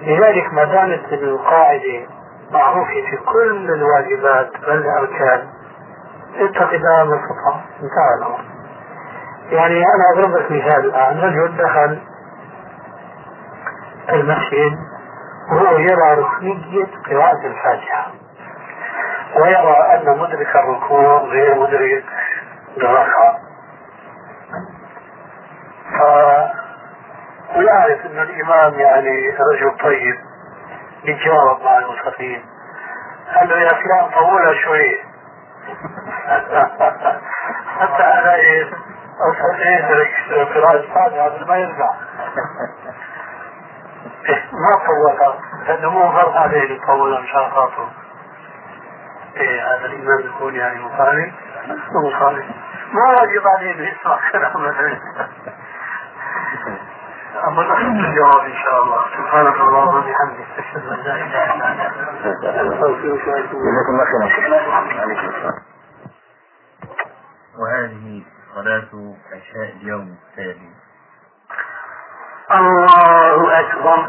لذلك ما دامت القاعدة معروفة في كل الواجبات بل الأركان اتق الله ما استطاع انتهى الأمر. يعني أنا أضرب لك مثال الآن. رجل دخل المسجد وهو يرى ركنية قراءة الفاتحة. ويرى أن مدرك الركوع غير مدرك الركعة ويعرف أن الإمام يعني رجل طيب يتجاوب مع المصلين قال له يا فلان طولها شوي. حتى أنا إيه أوصل إيه قراءة الفاتحة قبل ما يرجع. ما طولها لأنه مو فرض عليه يطولها مشان خاطره هذا الإمام يكون يعني مخالف مخالف ما واجب عليه يسمع كلام أما نحن الجواب إن شاء الله. سبحانك اللهم وبحمدك. أشهد أن لا إله إلا أنت. جزاكم الله خيرا. وهذه صلاة عشاء اليوم التالي. الله أكبر.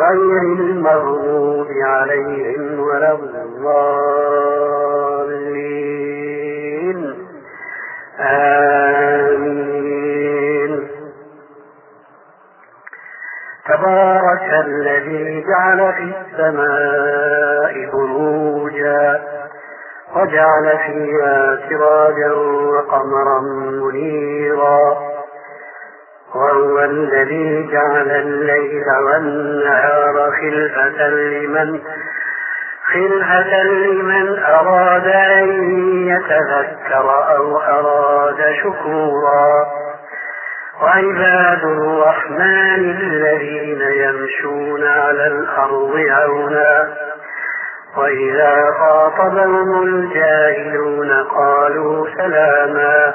غير المغضوب عليهم ولا الضالين. آمين. تبارك الذي جعل في السماء بروجا وجعل فيها سراجا وقمرا منيرا. وهو الذي جعل الليل والنهار خلفة لمن خلفة لمن أراد أن يتذكر أو أراد شكورا. وعباد الرحمن الذين يمشون على الأرض هونا وإذا خاطبهم الجاهلون قالوا سلاما.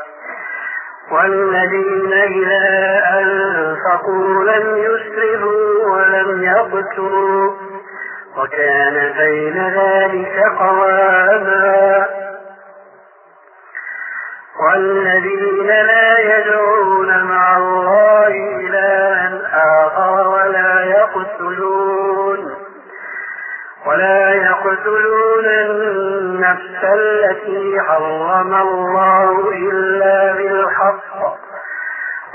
والذين إذا أنفقوا لم يسرفوا ولم يقتروا وكان بين ذلك قواما. والذين لا يدعون مع الله إلها آخر ولا يقتلون ولا يقتلون النفس التي حرم الله إلا بالحق.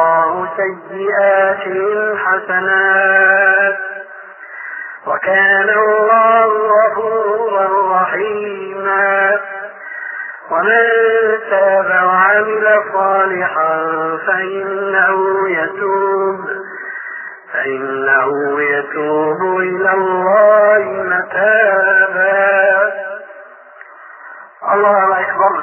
الله سيئاتهم حسنات وكان الله غفورا رحيما. ومن تاب وعمل صالحا فإنه يتوب فإنه يتوب إلى الله متابا. الله أكبر.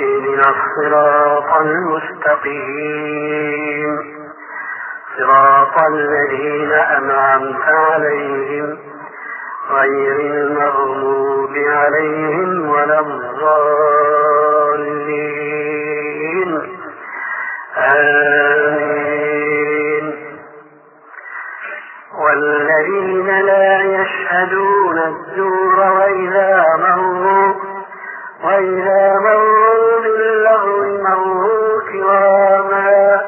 اهدنا الصراط المستقيم. صراط الذين أنعمت عليهم غير المغضوب عليهم ولا الضالين. آمين. والذين لا يشهدون الزور وإذا مروا وإذا مروا مروا كراما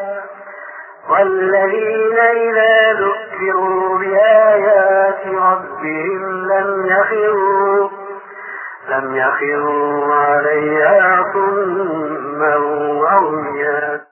والذين إذا ذكروا بآيات ربهم لم يخروا لم يخروا عليها صما وعميا.